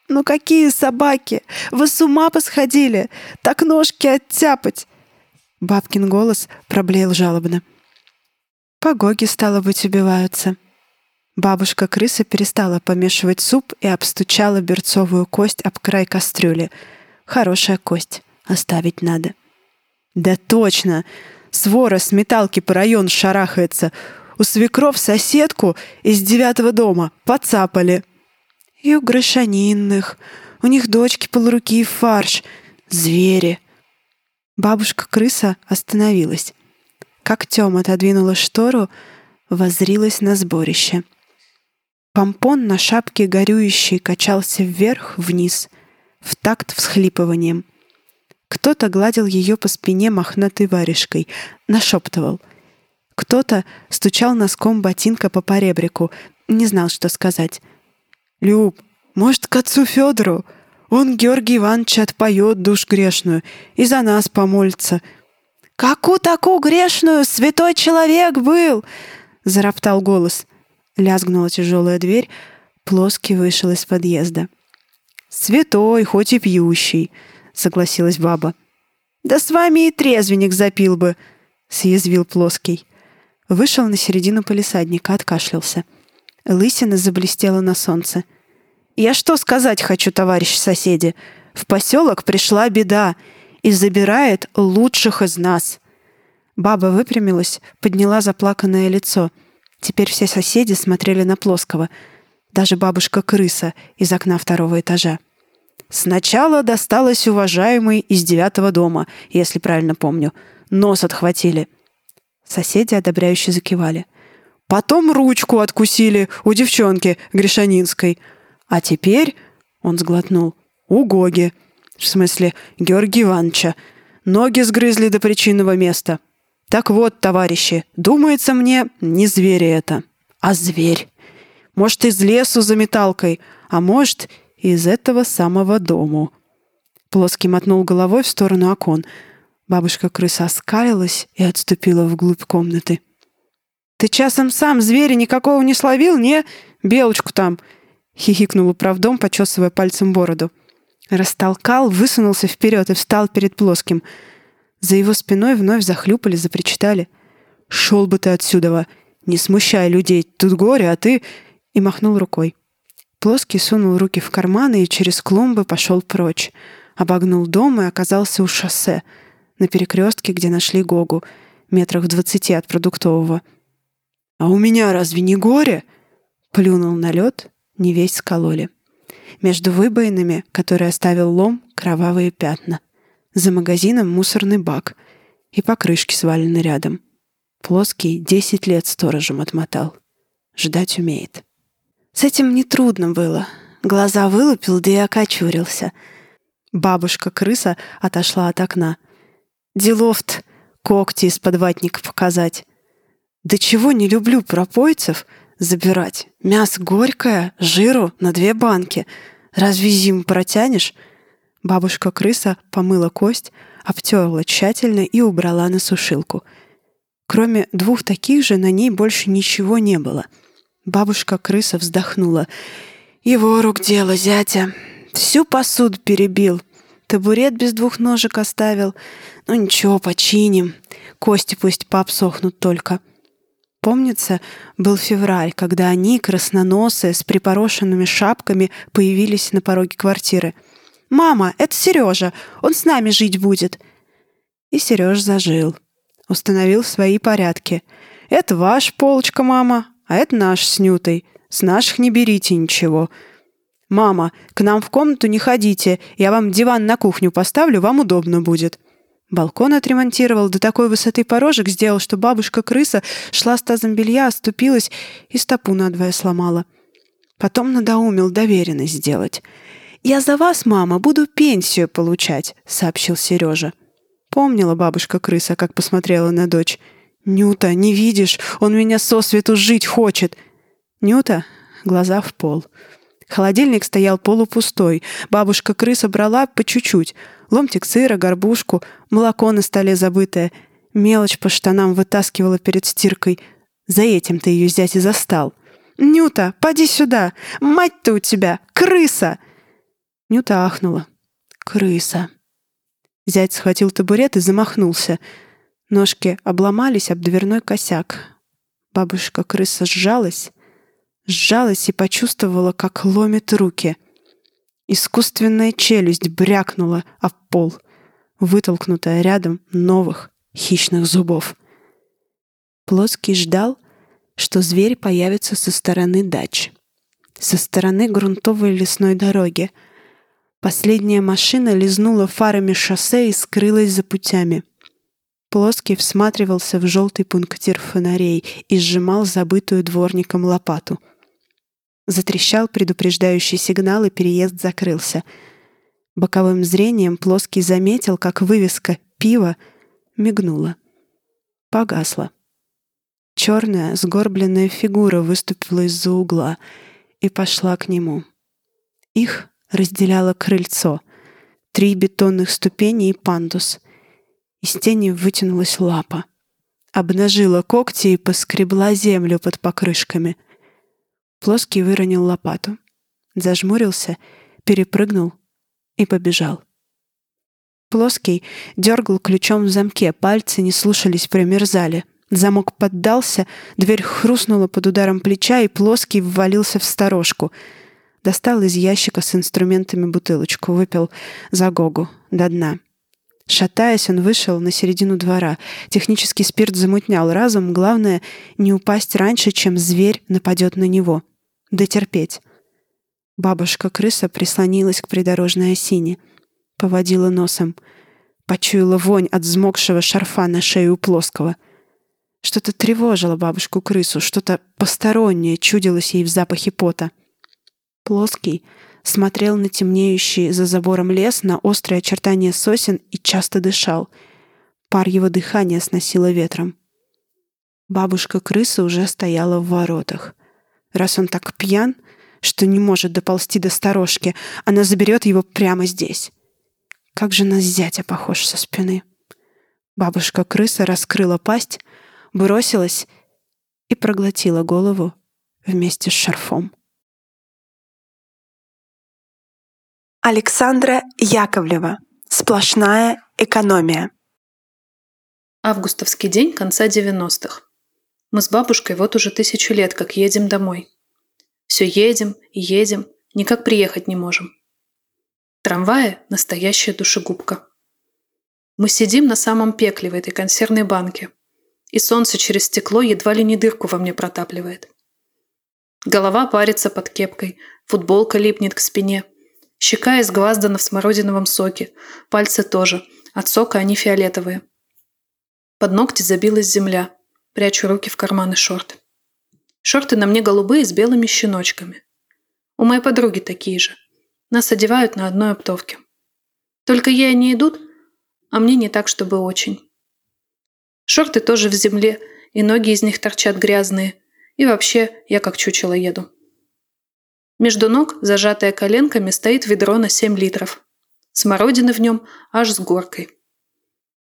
«Ну какие собаки? Вы с ума посходили? Так ножки оттяпать!» Бабкин голос проблеял жалобно. Погоги, стало быть, убиваются. Бабушка-крыса перестала помешивать суп и обстучала берцовую кость об край кастрюли. Хорошая кость. Оставить надо. Да точно! Свора с металки по району шарахается. У свекров соседку из девятого дома подцапали. И у грошанинных. У них дочки полуруки и фарш. Звери. Бабушка-крыса остановилась. Как Тём отодвинула штору, возрилась на сборище. Помпон на шапке горюющей качался вверх-вниз, в такт всхлипыванием. Кто-то гладил ее по спине мохнатой варежкой, нашептывал. Кто-то стучал носком ботинка по поребрику, не знал, что сказать. «Люб, может, к отцу Федору? Он Георгий Иванович отпоет душ грешную и за нас помолится». «Какую такую грешную святой человек был!» — зароптал голос. Лязгнула тяжелая дверь, плоский вышел из подъезда. «Святой, хоть и пьющий», — согласилась баба. «Да с вами и трезвенник запил бы», — съязвил плоский. Вышел на середину полисадника, откашлялся. Лысина заблестела на солнце. «Я что сказать хочу, товарищ соседи? В поселок пришла беда и забирает лучших из нас». Баба выпрямилась, подняла заплаканное лицо. Теперь все соседи смотрели на Плоского. Даже бабушка-крыса из окна второго этажа. Сначала досталось уважаемой из девятого дома, если правильно помню. Нос отхватили. Соседи одобряюще закивали. Потом ручку откусили у девчонки Гришанинской. А теперь, он сглотнул, у Гоги. В смысле, Георгия Ивановича. Ноги сгрызли до причинного места. Так вот, товарищи, думается мне, не зверь это, а зверь. Может, из лесу за металкой, а может, из этого самого дому. Плоский мотнул головой в сторону окон. Бабушка-крыса оскалилась и отступила вглубь комнаты. «Ты часом сам зверя никакого не словил, не? Белочку там!» — хихикнул управдом, почесывая пальцем бороду. Растолкал, высунулся вперед и встал перед плоским — за его спиной вновь захлюпали, запричитали. «Шел бы ты отсюда! Не смущай людей! Тут горе, а ты...» И махнул рукой. Плоский сунул руки в карманы и через клумбы пошел прочь. Обогнул дом и оказался у шоссе, на перекрестке, где нашли Гогу, метрах в двадцати от продуктового. «А у меня разве не горе?» Плюнул на лед, не весь скололи. Между выбоинами, которые оставил лом, кровавые пятна. За магазином мусорный бак и покрышки свалены рядом. Плоский десять лет сторожем отмотал. Ждать умеет. С этим нетрудно было. Глаза вылупил, да и окочурился. Бабушка-крыса отошла от окна. Делов-то когти из-под ватника показать. Да чего не люблю пропойцев забирать. Мясо горькое, жиру на две банки. Разве зиму протянешь? Бабушка-крыса помыла кость, обтерла тщательно и убрала на сушилку. Кроме двух таких же на ней больше ничего не было. Бабушка-крыса вздохнула. «Его рук дело, зятя. Всю посуду перебил. Табурет без двух ножек оставил. Ну ничего, починим. Кости пусть пообсохнут только». Помнится, был февраль, когда они, красноносые, с припорошенными шапками, появились на пороге квартиры — «Мама, это Сережа. Он с нами жить будет». И Сереж зажил. Установил свои порядки. «Это ваш полочка, мама, а это наш с Нютой. С наших не берите ничего». «Мама, к нам в комнату не ходите. Я вам диван на кухню поставлю, вам удобно будет». Балкон отремонтировал, до такой высоты порожек сделал, что бабушка-крыса шла с тазом белья, оступилась и стопу надвое сломала. Потом надоумил доверенность сделать — «Я за вас, мама, буду пенсию получать», — сообщил Сережа. Помнила бабушка-крыса, как посмотрела на дочь. «Нюта, не видишь? Он меня сосвету жить хочет!» «Нюта?» — глаза в пол. Холодильник стоял полупустой. Бабушка-крыса брала по чуть-чуть. Ломтик сыра, горбушку, молоко на столе забытое. Мелочь по штанам вытаскивала перед стиркой. За этим ты ее зять и застал. «Нюта, поди сюда! Мать ты у тебя! Крыса!» Нюта ахнула. «Крыса!» Зять схватил табурет и замахнулся. Ножки обломались об дверной косяк. Бабушка-крыса сжалась, сжалась и почувствовала, как ломит руки. Искусственная челюсть брякнула об пол, вытолкнутая рядом новых хищных зубов. Плоский ждал, что зверь появится со стороны дач, со стороны грунтовой лесной дороги. Последняя машина лизнула фарами шоссе и скрылась за путями. Плоский всматривался в желтый пунктир фонарей и сжимал забытую дворником лопату. Затрещал предупреждающий сигнал, и переезд закрылся. Боковым зрением Плоский заметил, как вывеска «Пиво» мигнула. Погасла. Черная, сгорбленная фигура выступила из-за угла и пошла к нему. Их разделяло крыльцо, три бетонных ступени и пандус. Из тени вытянулась лапа. Обнажила когти и поскребла землю под покрышками. Плоский выронил лопату. Зажмурился, перепрыгнул и побежал. Плоский дергал ключом в замке, пальцы не слушались, промерзали — Замок поддался, дверь хрустнула под ударом плеча, и плоский ввалился в сторожку. Достал из ящика с инструментами бутылочку, выпил за Гогу до дна. Шатаясь, он вышел на середину двора. Технический спирт замутнял разум. Главное — не упасть раньше, чем зверь нападет на него. Дотерпеть. Бабушка-крыса прислонилась к придорожной осине. Поводила носом. Почуяла вонь от взмокшего шарфа на шее у плоского — что-то тревожило бабушку-крысу, что-то постороннее чудилось ей в запахе пота. Плоский смотрел на темнеющий за забором лес, на острые очертания сосен и часто дышал. Пар его дыхания сносило ветром. Бабушка-крыса уже стояла в воротах. Раз он так пьян, что не может доползти до сторожки, она заберет его прямо здесь. Как же на зятя похож со спины. Бабушка-крыса раскрыла пасть, бросилась и проглотила голову вместе с шарфом. Александра Яковлева. Сплошная экономия. Августовский день конца 90-х. Мы с бабушкой вот уже тысячу лет как едем домой. Все едем и едем, никак приехать не можем. Трамвае – настоящая душегубка. Мы сидим на самом пекле в этой консервной банке и солнце через стекло едва ли не дырку во мне протапливает. Голова парится под кепкой, футболка липнет к спине. Щека изгваздана в смородиновом соке, пальцы тоже, от сока они фиолетовые. Под ногти забилась земля, прячу руки в карманы шорт. Шорты на мне голубые с белыми щеночками. У моей подруги такие же. Нас одевают на одной оптовке. Только ей они идут, а мне не так, чтобы очень. Шорты тоже в земле, и ноги из них торчат грязные. И вообще, я как чучело еду. Между ног, зажатая коленками, стоит ведро на 7 литров. Смородины в нем аж с горкой.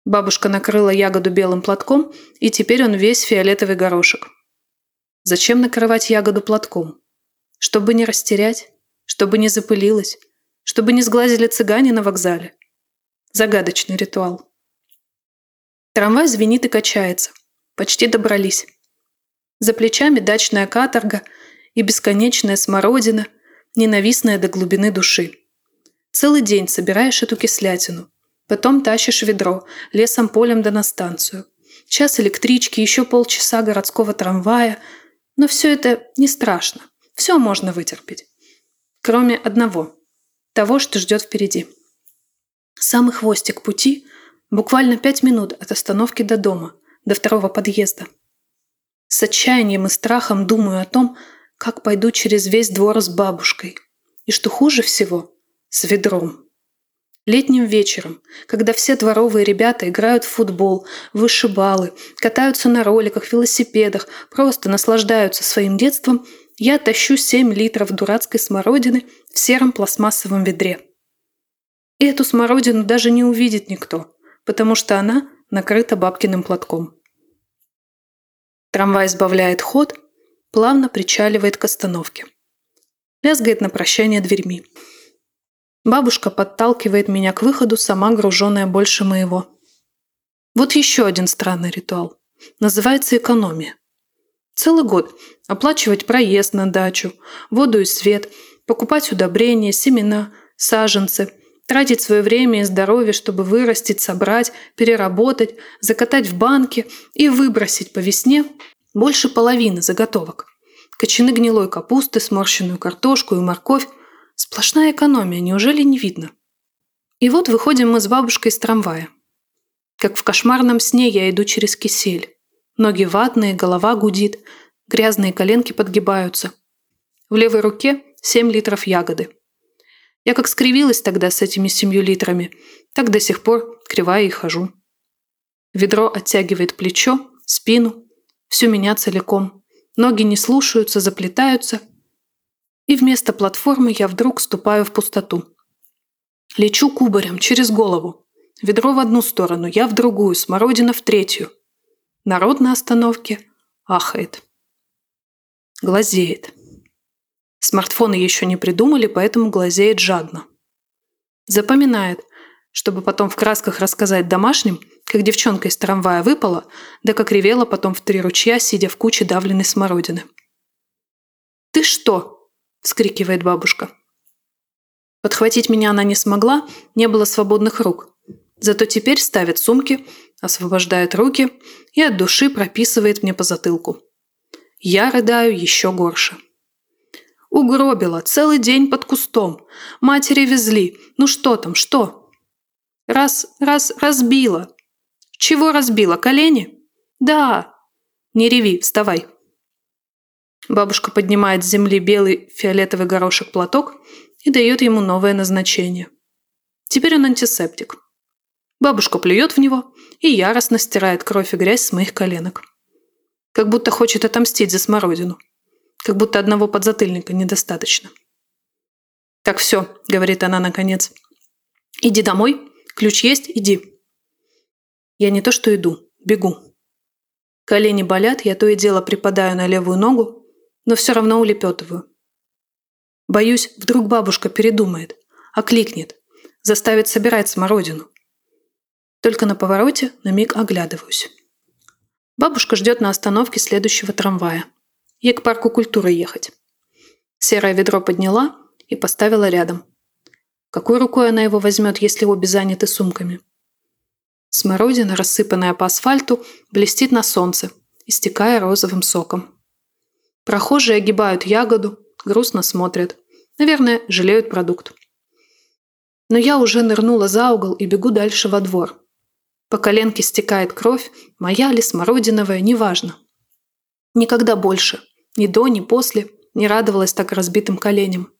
Бабушка накрыла ягоду белым платком, и теперь он весь фиолетовый горошек. Зачем накрывать ягоду платком? Чтобы не растерять, чтобы не запылилась, чтобы не сглазили цыгане на вокзале. Загадочный ритуал. Трамвай звенит и качается. Почти добрались. За плечами дачная каторга и бесконечная смородина, ненавистная до глубины души. Целый день собираешь эту кислятину. Потом тащишь ведро, лесом полем да на станцию. Час электрички, еще полчаса городского трамвая. Но все это не страшно. Все можно вытерпеть. Кроме одного. Того, что ждет впереди. Самый хвостик пути Буквально пять минут от остановки до дома, до второго подъезда. С отчаянием и страхом думаю о том, как пойду через весь двор с бабушкой. И что хуже всего, с ведром. Летним вечером, когда все дворовые ребята играют в футбол, вышибалы, катаются на роликах, велосипедах, просто наслаждаются своим детством, я тащу 7 литров дурацкой смородины в сером пластмассовом ведре. И эту смородину даже не увидит никто потому что она накрыта бабкиным платком. Трамвай сбавляет ход, плавно причаливает к остановке. Лязгает на прощание дверьми. Бабушка подталкивает меня к выходу, сама груженная больше моего. Вот еще один странный ритуал. Называется экономия. Целый год оплачивать проезд на дачу, воду и свет, покупать удобрения, семена, саженцы, тратить свое время и здоровье, чтобы вырастить, собрать, переработать, закатать в банки и выбросить по весне больше половины заготовок. Кочаны гнилой капусты, сморщенную картошку и морковь. Сплошная экономия, неужели не видно? И вот выходим мы с бабушкой из трамвая. Как в кошмарном сне я иду через кисель. Ноги ватные, голова гудит, грязные коленки подгибаются. В левой руке 7 литров ягоды. Я как скривилась тогда с этими семью литрами, так до сих пор кривая и хожу. Ведро оттягивает плечо, спину, всю меня целиком. Ноги не слушаются, заплетаются. И вместо платформы я вдруг ступаю в пустоту. Лечу кубарем через голову. Ведро в одну сторону, я в другую, смородина в третью. Народ на остановке ахает. Глазеет. Смартфоны еще не придумали, поэтому глазеет жадно. Запоминает, чтобы потом в красках рассказать домашним, как девчонка из трамвая выпала, да как ревела потом в три ручья, сидя в куче давленной смородины. «Ты что?» – вскрикивает бабушка. Подхватить меня она не смогла, не было свободных рук. Зато теперь ставит сумки, освобождает руки и от души прописывает мне по затылку. Я рыдаю еще горше. Угробила, целый день под кустом. Матери везли. Ну что там, что? Раз, раз, разбила. Чего разбила, колени? Да. Не реви, вставай. Бабушка поднимает с земли белый фиолетовый горошек платок и дает ему новое назначение. Теперь он антисептик. Бабушка плюет в него и яростно стирает кровь и грязь с моих коленок. Как будто хочет отомстить за смородину. Как будто одного подзатыльника недостаточно. «Так все», — говорит она наконец. «Иди домой. Ключ есть? Иди». Я не то что иду, бегу. Колени болят, я то и дело припадаю на левую ногу, но все равно улепетываю. Боюсь, вдруг бабушка передумает, окликнет, заставит собирать смородину. Только на повороте на миг оглядываюсь. Бабушка ждет на остановке следующего трамвая. Ей к парку культуры ехать. Серое ведро подняла и поставила рядом. Какой рукой она его возьмет, если обе заняты сумками? Смородина, рассыпанная по асфальту, блестит на солнце, истекая розовым соком. Прохожие огибают ягоду, грустно смотрят. Наверное, жалеют продукт. Но я уже нырнула за угол и бегу дальше во двор. По коленке стекает кровь, моя ли, смородиновая, неважно. Никогда больше, ни до, ни после, не радовалась так разбитым коленям.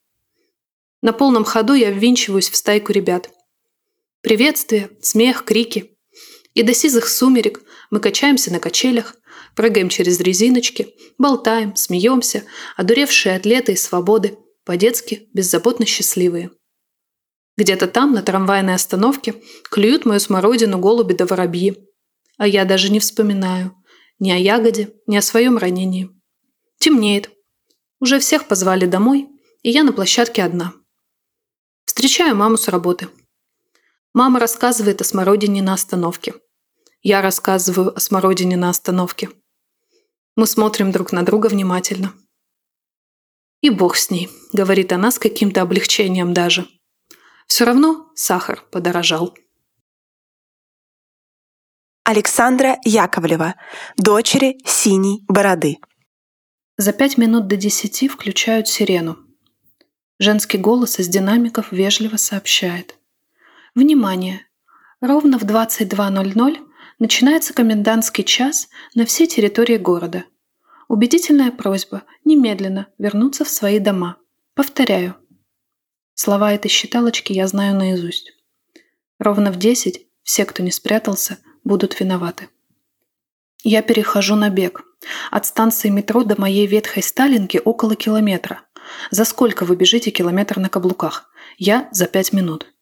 На полном ходу я ввинчиваюсь в стайку ребят. Приветствия, смех, крики. И до сизых сумерек мы качаемся на качелях, прыгаем через резиночки, болтаем, смеемся, одуревшие от лета и свободы, по-детски беззаботно счастливые. Где-то там, на трамвайной остановке, клюют мою смородину голуби да воробьи. А я даже не вспоминаю ни о ягоде, ни о своем ранении. Темнеет. Уже всех позвали домой, и я на площадке одна. Встречаю маму с работы. Мама рассказывает о смородине на остановке. Я рассказываю о смородине на остановке. Мы смотрим друг на друга внимательно. «И бог с ней», — говорит она с каким-то облегчением даже. Все равно сахар подорожал. Александра Яковлева, дочери Синей Бороды. За пять минут до десяти включают сирену. Женский голос из динамиков вежливо сообщает. Внимание! Ровно в 22.00 начинается комендантский час на всей территории города. Убедительная просьба немедленно вернуться в свои дома. Повторяю, Слова этой считалочки я знаю наизусть. Ровно в десять все, кто не спрятался, будут виноваты. Я перехожу на бег. От станции метро до моей ветхой Сталинки около километра. За сколько вы бежите километр на каблуках? Я за пять минут.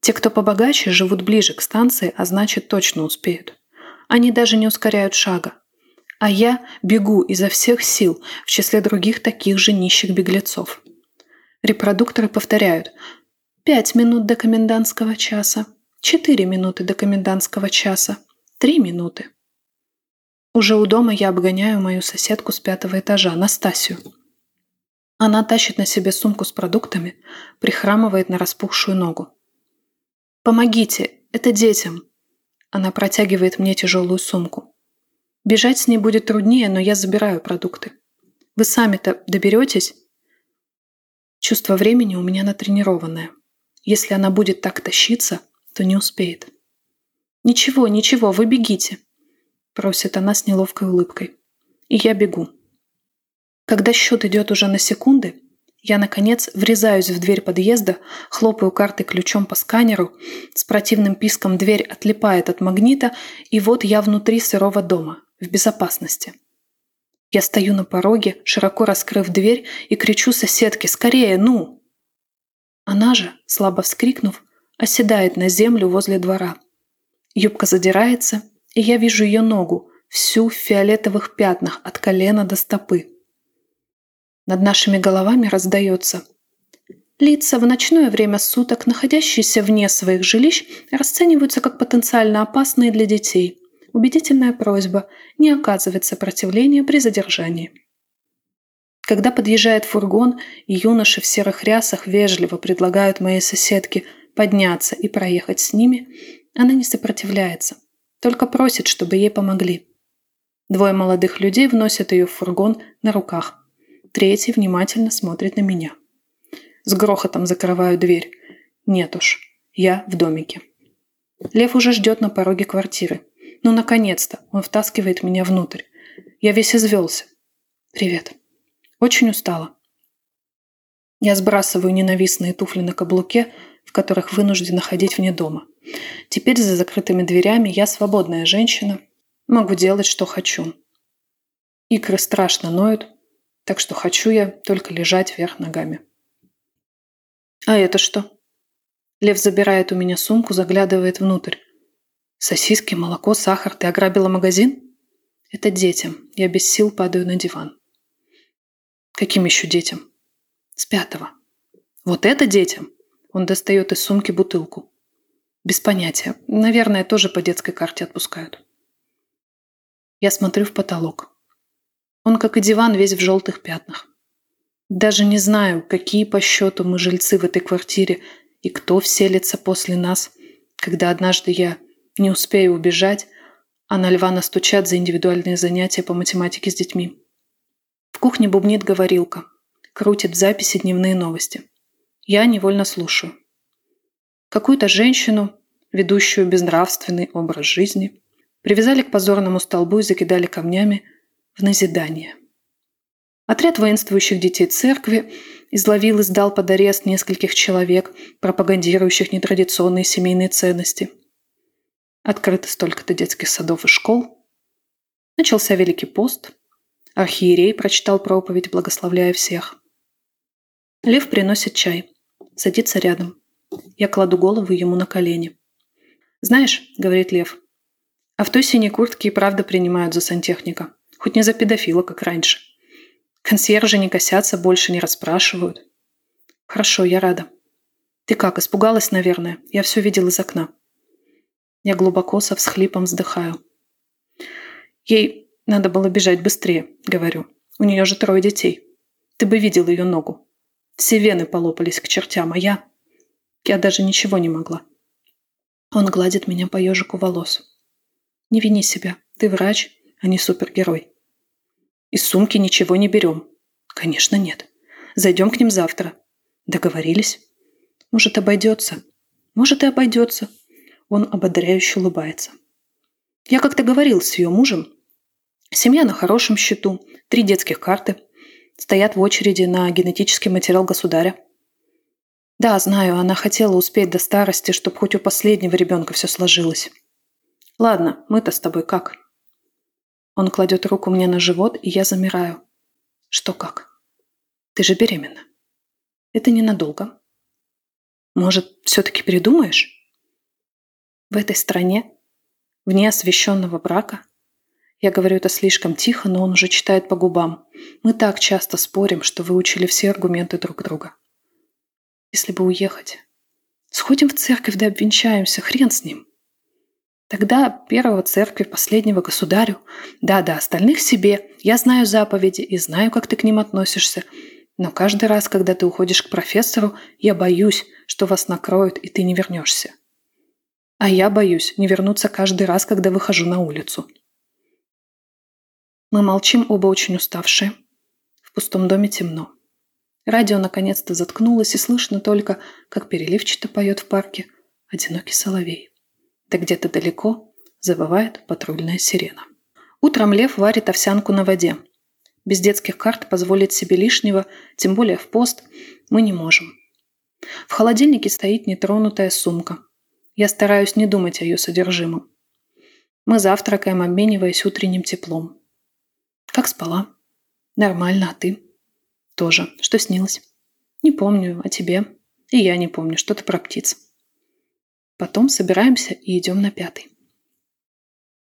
Те, кто побогаче, живут ближе к станции, а значит точно успеют. Они даже не ускоряют шага. А я бегу изо всех сил в числе других таких же нищих беглецов. Репродукторы повторяют «Пять минут до комендантского часа», «Четыре минуты до комендантского часа», «Три минуты». Уже у дома я обгоняю мою соседку с пятого этажа, Настасью. Она тащит на себе сумку с продуктами, прихрамывает на распухшую ногу. «Помогите, это детям!» Она протягивает мне тяжелую сумку. Бежать с ней будет труднее, но я забираю продукты. Вы сами-то доберетесь? Чувство времени у меня натренированное. Если она будет так тащиться, то не успеет. «Ничего, ничего, вы бегите», – просит она с неловкой улыбкой. И я бегу. Когда счет идет уже на секунды, я, наконец, врезаюсь в дверь подъезда, хлопаю картой ключом по сканеру, с противным писком дверь отлипает от магнита, и вот я внутри сырого дома, в безопасности. Я стою на пороге, широко раскрыв дверь, и кричу соседке «Скорее, ну!». Она же, слабо вскрикнув, оседает на землю возле двора. Юбка задирается, и я вижу ее ногу, всю в фиолетовых пятнах от колена до стопы. Над нашими головами раздается. Лица в ночное время суток, находящиеся вне своих жилищ, расцениваются как потенциально опасные для детей. Убедительная просьба не оказывать сопротивления при задержании. Когда подъезжает фургон, и юноши в серых рясах вежливо предлагают моей соседке подняться и проехать с ними, она не сопротивляется, только просит, чтобы ей помогли. Двое молодых людей вносят ее в фургон на руках. Третий внимательно смотрит на меня. С грохотом закрываю дверь. Нет уж, я в домике. Лев уже ждет на пороге квартиры. Ну, наконец-то, он втаскивает меня внутрь. Я весь извелся. Привет. Очень устала. Я сбрасываю ненавистные туфли на каблуке, в которых вынуждена ходить вне дома. Теперь за закрытыми дверями я свободная женщина, могу делать, что хочу. Икры страшно ноют, так что хочу я только лежать вверх ногами. «А это что?» Лев забирает у меня сумку, заглядывает внутрь. «Сосиски, молоко, сахар. Ты ограбила магазин?» «Это детям. Я без сил падаю на диван». «Каким еще детям?» «С пятого». «Вот это детям?» Он достает из сумки бутылку. «Без понятия. Наверное, тоже по детской карте отпускают». Я смотрю в потолок. Он, как и диван, весь в желтых пятнах. Даже не знаю, какие по счету мы жильцы в этой квартире и кто вселится после нас, когда однажды я не успею убежать, а на льва настучат за индивидуальные занятия по математике с детьми. В кухне бубнит говорилка, крутит в записи дневные новости. Я невольно слушаю. Какую-то женщину, ведущую безнравственный образ жизни, привязали к позорному столбу и закидали камнями – в назидание. Отряд воинствующих детей церкви изловил и сдал под арест нескольких человек, пропагандирующих нетрадиционные семейные ценности. Открыто столько-то детских садов и школ. Начался Великий пост. Архиерей прочитал проповедь, благословляя всех. Лев приносит чай. Садится рядом. Я кладу голову ему на колени. «Знаешь, — говорит Лев, — а в той синей куртке и правда принимают за сантехника. Хоть не за педофила, как раньше. Консьержи не косятся, больше не расспрашивают. Хорошо, я рада. Ты как, испугалась, наверное? Я все видел из окна. Я глубоко со всхлипом вздыхаю. Ей надо было бежать быстрее, говорю. У нее же трое детей. Ты бы видел ее ногу. Все вены полопались к чертям, а я... Я даже ничего не могла. Он гладит меня по ежику волос. Не вини себя. Ты врач, а не супергерой. Из сумки ничего не берем. Конечно, нет. Зайдем к ним завтра. Договорились? Может, обойдется. Может, и обойдется. Он ободряюще улыбается. Я как-то говорил с ее мужем. Семья на хорошем счету, три детских карты. Стоят в очереди на генетический материал государя. Да, знаю, она хотела успеть до старости, чтобы хоть у последнего ребенка все сложилось. Ладно, мы-то с тобой как? Он кладет руку мне на живот, и я замираю. Что как? Ты же беременна. Это ненадолго. Может, все-таки передумаешь? В этой стране, вне освященного брака, я говорю это слишком тихо, но он уже читает по губам. Мы так часто спорим, что выучили все аргументы друг друга. Если бы уехать. Сходим в церковь да обвенчаемся, хрен с ним. Тогда первого церкви, последнего государю. Да-да, остальных себе. Я знаю заповеди и знаю, как ты к ним относишься. Но каждый раз, когда ты уходишь к профессору, я боюсь, что вас накроют, и ты не вернешься. А я боюсь не вернуться каждый раз, когда выхожу на улицу. Мы молчим, оба очень уставшие. В пустом доме темно. Радио наконец-то заткнулось, и слышно только, как переливчато поет в парке одинокий соловей. Да где-то далеко завывает патрульная сирена. Утром Лев варит овсянку на воде. Без детских карт позволить себе лишнего, тем более в пост, мы не можем. В холодильнике стоит нетронутая сумка. Я стараюсь не думать о ее содержимом. Мы завтракаем, обмениваясь утренним теплом. Как спала? Нормально, а ты? Тоже. Что снилось? Не помню, а тебе? И я не помню, что-то про птиц. Потом собираемся и идем на пятый.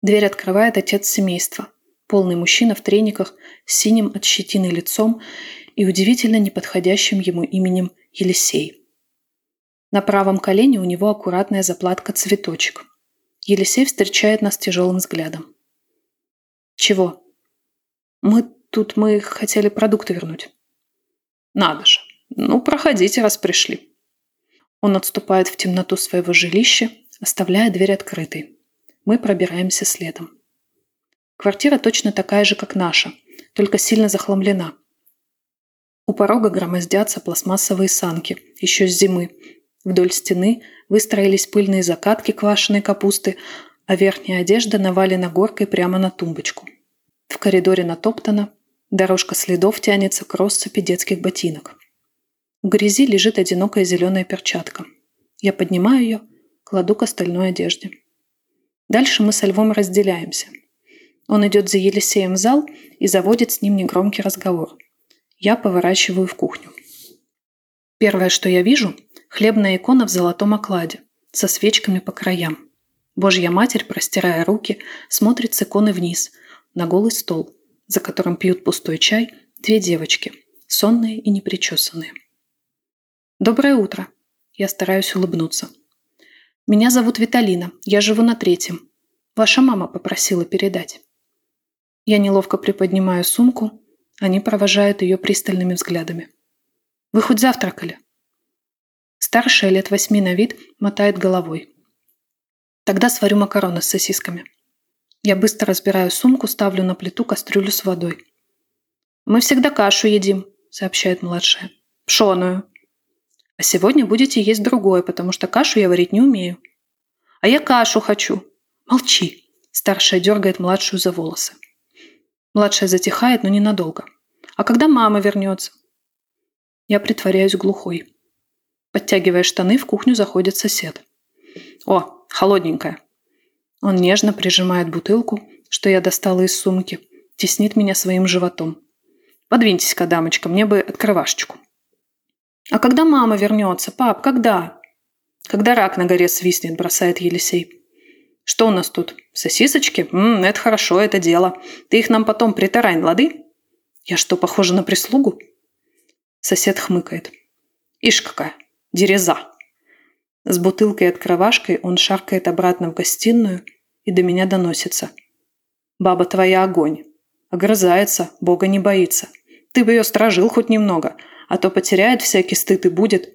Дверь открывает отец семейства. Полный мужчина в трениках с синим от щетины лицом и удивительно неподходящим ему именем Елисей. На правом колене у него аккуратная заплатка-цветочек. Елисей встречает нас тяжелым взглядом. «Чего?» Мы тут мы хотели продукты вернуть. Надо же. Ну, проходите, раз пришли. Он отступает в темноту своего жилища, оставляя дверь открытой. Мы пробираемся следом. Квартира точно такая же, как наша, только сильно захламлена. У порога громоздятся пластмассовые санки, еще с зимы. Вдоль стены выстроились пыльные закатки квашеной капусты, а верхняя одежда навалена горкой прямо на тумбочку. В коридоре натоптано, дорожка следов тянется к россыпи детских ботинок. В грязи лежит одинокая зеленая перчатка. Я поднимаю ее, кладу к остальной одежде. Дальше мы со Львом разделяемся. Он идет за Елисеем в зал и заводит с ним негромкий разговор. Я поворачиваю в кухню. Первое, что я вижу – хлебная икона в золотом окладе, со свечками по краям. Божья Матерь, простирая руки, смотрит с иконы вниз – на голый стол, за которым пьют пустой чай две девочки, сонные и непричесанные. «Доброе утро!» Я стараюсь улыбнуться. «Меня зовут Виталина, я живу на третьем. Ваша мама попросила передать». Я неловко приподнимаю сумку, они провожают ее пристальными взглядами. «Вы хоть завтракали?» Старшая, лет восьми на вид, мотает головой. «Тогда сварю макароны с сосисками». Я быстро разбираю сумку, ставлю на плиту кастрюлю с водой. «Мы всегда кашу едим», — сообщает младшая. «Пшеную». «А сегодня будете есть другое, потому что кашу я варить не умею». «А я кашу хочу». «Молчи», — старшая дергает младшую за волосы. Младшая затихает, но ненадолго. «А когда мама вернется?» Я притворяюсь глухой. Подтягивая штаны, в кухню заходит сосед. «О, холодненькая», он нежно прижимает бутылку, что я достала из сумки, теснит меня своим животом. «Подвиньтесь-ка, дамочка, мне бы открывашечку». «А когда мама вернется? Пап, когда?» «Когда рак на горе свистнет», – бросает Елисей. «Что у нас тут? Сосисочки? М -м, это хорошо, это дело. Ты их нам потом притарань, лады?» «Я что, похожа на прислугу?» Сосед хмыкает. «Ишь какая, дереза!» С бутылкой и открывашкой он шаркает обратно в гостиную, и до меня доносится. «Баба твоя огонь. Огрызается, Бога не боится. Ты бы ее стражил хоть немного, а то потеряет всякий стыд и будет».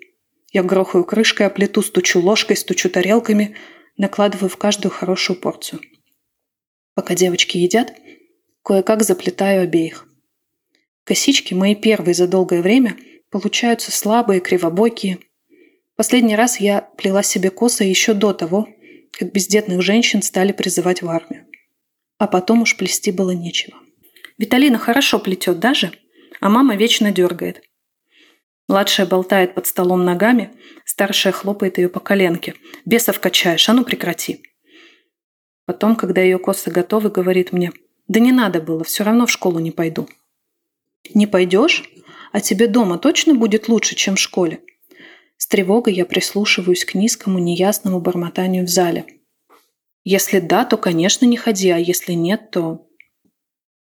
Я грохаю крышкой о плиту, стучу ложкой, стучу тарелками, накладываю в каждую хорошую порцию. Пока девочки едят, кое-как заплетаю обеих. Косички, мои первые за долгое время, получаются слабые, кривобокие – Последний раз я плела себе косы еще до того, как бездетных женщин стали призывать в армию. А потом уж плести было нечего. Виталина хорошо плетет даже, а мама вечно дергает. Младшая болтает под столом ногами, старшая хлопает ее по коленке. «Бесов качаешь, а ну прекрати!» Потом, когда ее косы готовы, говорит мне, «Да не надо было, все равно в школу не пойду». «Не пойдешь? А тебе дома точно будет лучше, чем в школе?» С тревогой я прислушиваюсь к низкому неясному бормотанию в зале. Если да, то, конечно, не ходи, а если нет, то...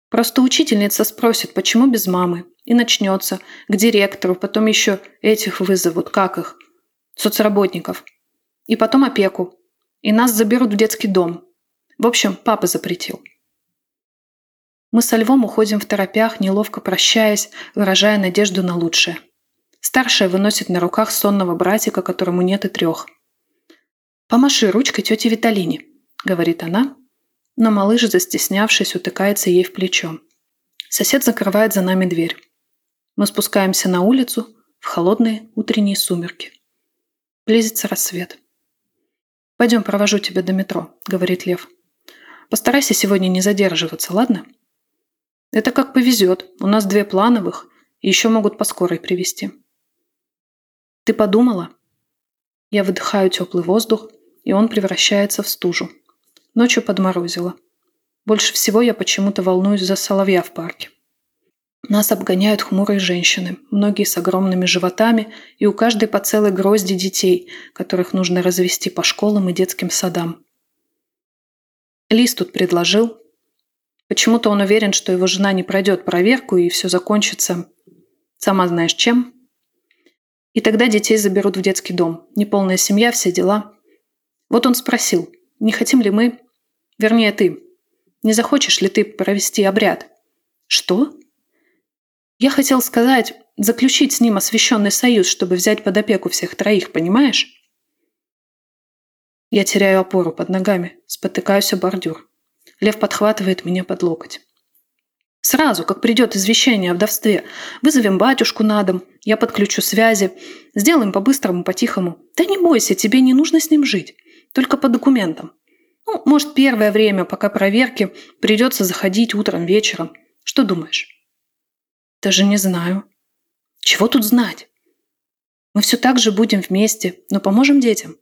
Просто учительница спросит, почему без мамы, и начнется. К директору, потом еще этих вызовут, как их? Соцработников. И потом опеку. И нас заберут в детский дом. В общем, папа запретил. Мы со Львом уходим в торопях, неловко прощаясь, выражая надежду на лучшее. Старшая выносит на руках сонного братика, которому нет и трех. «Помаши ручкой тете Виталине», — говорит она, но малыш, застеснявшись, утыкается ей в плечо. Сосед закрывает за нами дверь. Мы спускаемся на улицу в холодные утренние сумерки. Близится рассвет. «Пойдем, провожу тебя до метро», — говорит Лев. «Постарайся сегодня не задерживаться, ладно?» Это как повезет. У нас две плановых, и еще могут по скорой привезти. Ты подумала? Я выдыхаю теплый воздух, и он превращается в стужу. Ночью подморозило. Больше всего я почему-то волнуюсь за соловья в парке. Нас обгоняют хмурые женщины, многие с огромными животами, и у каждой по целой грозди детей, которых нужно развести по школам и детским садам. Лис тут предложил, Почему-то он уверен, что его жена не пройдет проверку и все закончится, сама знаешь чем. И тогда детей заберут в детский дом. Неполная семья, все дела. Вот он спросил, не хотим ли мы, вернее ты, не захочешь ли ты провести обряд? Что? Я хотел сказать, заключить с ним освященный союз, чтобы взять под опеку всех троих, понимаешь? Я теряю опору под ногами, спотыкаюсь о бордюр. Лев подхватывает меня под локоть. Сразу, как придет извещение о вдовстве, вызовем батюшку на дом, я подключу связи, сделаем по-быстрому, по-тихому. Да не бойся, тебе не нужно с ним жить, только по документам. Ну, может, первое время, пока проверки, придется заходить утром, вечером. Что думаешь? Даже не знаю. Чего тут знать? Мы все так же будем вместе, но поможем детям.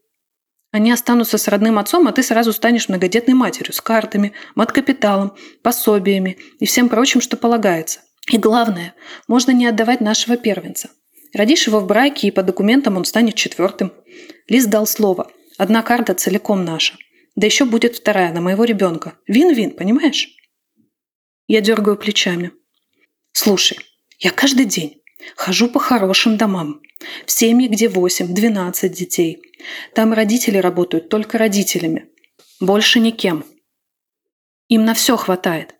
Они останутся с родным отцом, а ты сразу станешь многодетной матерью с картами, маткапиталом, пособиями и всем прочим, что полагается. И главное, можно не отдавать нашего первенца. Родишь его в браке, и по документам он станет четвертым. Лис дал слово. Одна карта целиком наша. Да еще будет вторая на моего ребенка. Вин-вин, понимаешь? Я дергаю плечами. Слушай, я каждый день хожу по хорошим домам. В семье, где 8-12 детей. Там родители работают только родителями. Больше никем. Им на все хватает.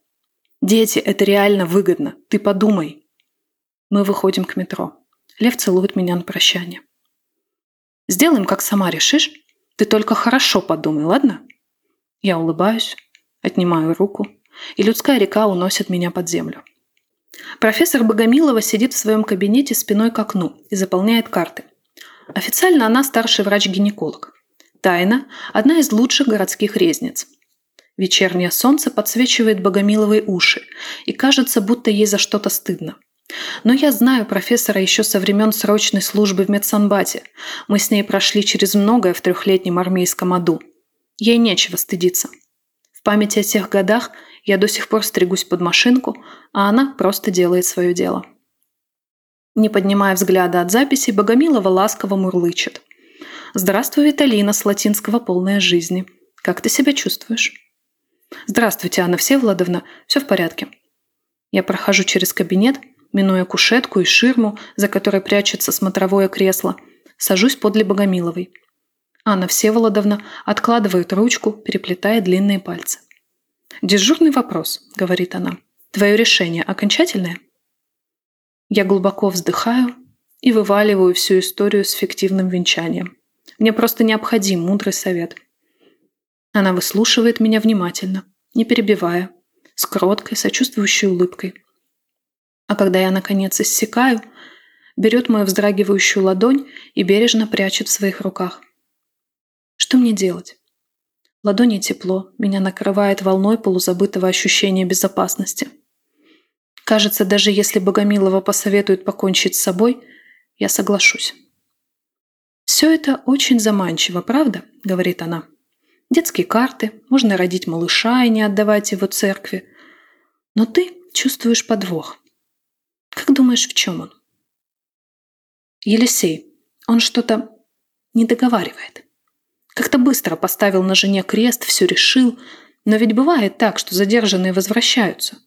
Дети – это реально выгодно. Ты подумай. Мы выходим к метро. Лев целует меня на прощание. Сделаем, как сама решишь. Ты только хорошо подумай, ладно? Я улыбаюсь, отнимаю руку, и людская река уносит меня под землю. Профессор Богомилова сидит в своем кабинете спиной к окну и заполняет карты. Официально она старший врач-гинеколог. Тайна – одна из лучших городских резниц. Вечернее солнце подсвечивает Богомиловой уши, и кажется, будто ей за что-то стыдно. Но я знаю профессора еще со времен срочной службы в медсанбате. Мы с ней прошли через многое в трехлетнем армейском аду. Ей нечего стыдиться. В памяти о тех годах я до сих пор стригусь под машинку, а она просто делает свое дело. Не поднимая взгляда от записи, Богомилова ласково мурлычет. «Здравствуй, Виталина, с латинского «полная жизни». Как ты себя чувствуешь?» «Здравствуйте, Анна Всеволодовна. Все в порядке». Я прохожу через кабинет, минуя кушетку и ширму, за которой прячется смотровое кресло. Сажусь подле Богомиловой. Анна Всеволодовна откладывает ручку, переплетая длинные пальцы. «Дежурный вопрос», — говорит она. «Твое решение окончательное?» Я глубоко вздыхаю и вываливаю всю историю с фиктивным венчанием. Мне просто необходим мудрый совет. Она выслушивает меня внимательно, не перебивая, с кроткой, сочувствующей улыбкой. А когда я, наконец, иссякаю, берет мою вздрагивающую ладонь и бережно прячет в своих руках. Что мне делать? Ладони тепло, меня накрывает волной полузабытого ощущения безопасности. Кажется, даже если Богомилова посоветует покончить с собой, я соглашусь. «Все это очень заманчиво, правда?» – говорит она. «Детские карты, можно родить малыша и не отдавать его церкви. Но ты чувствуешь подвох. Как думаешь, в чем он?» «Елисей, Он что-то не договаривает. Как-то быстро поставил на жене крест, все решил. Но ведь бывает так, что задержанные возвращаются.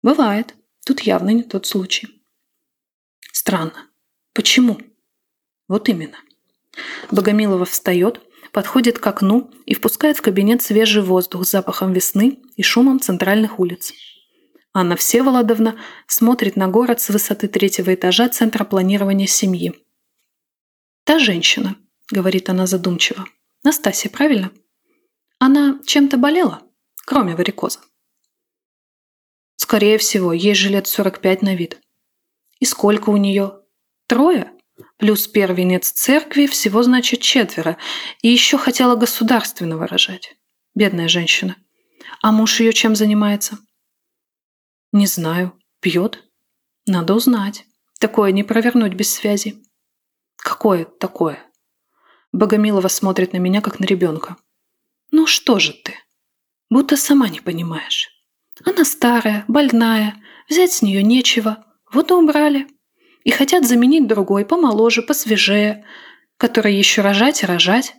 Бывает. Тут явно не тот случай. Странно. Почему? Вот именно. Богомилова встает, подходит к окну и впускает в кабинет свежий воздух с запахом весны и шумом центральных улиц. Анна Всеволодовна смотрит на город с высоты третьего этажа Центра планирования семьи. «Та женщина», — говорит она задумчиво. «Настасья, правильно? Она чем-то болела, кроме варикоза?» «Скорее всего, ей же лет 45 на вид. И сколько у нее? Трое? Плюс первенец церкви всего, значит, четверо. И еще хотела государственного рожать. Бедная женщина. А муж ее чем занимается?» Не знаю. Пьет? Надо узнать. Такое не провернуть без связи. Какое такое? Богомилова смотрит на меня, как на ребенка. Ну что же ты? Будто сама не понимаешь. Она старая, больная, взять с нее нечего. Вот и убрали. И хотят заменить другой, помоложе, посвежее, который еще рожать и рожать.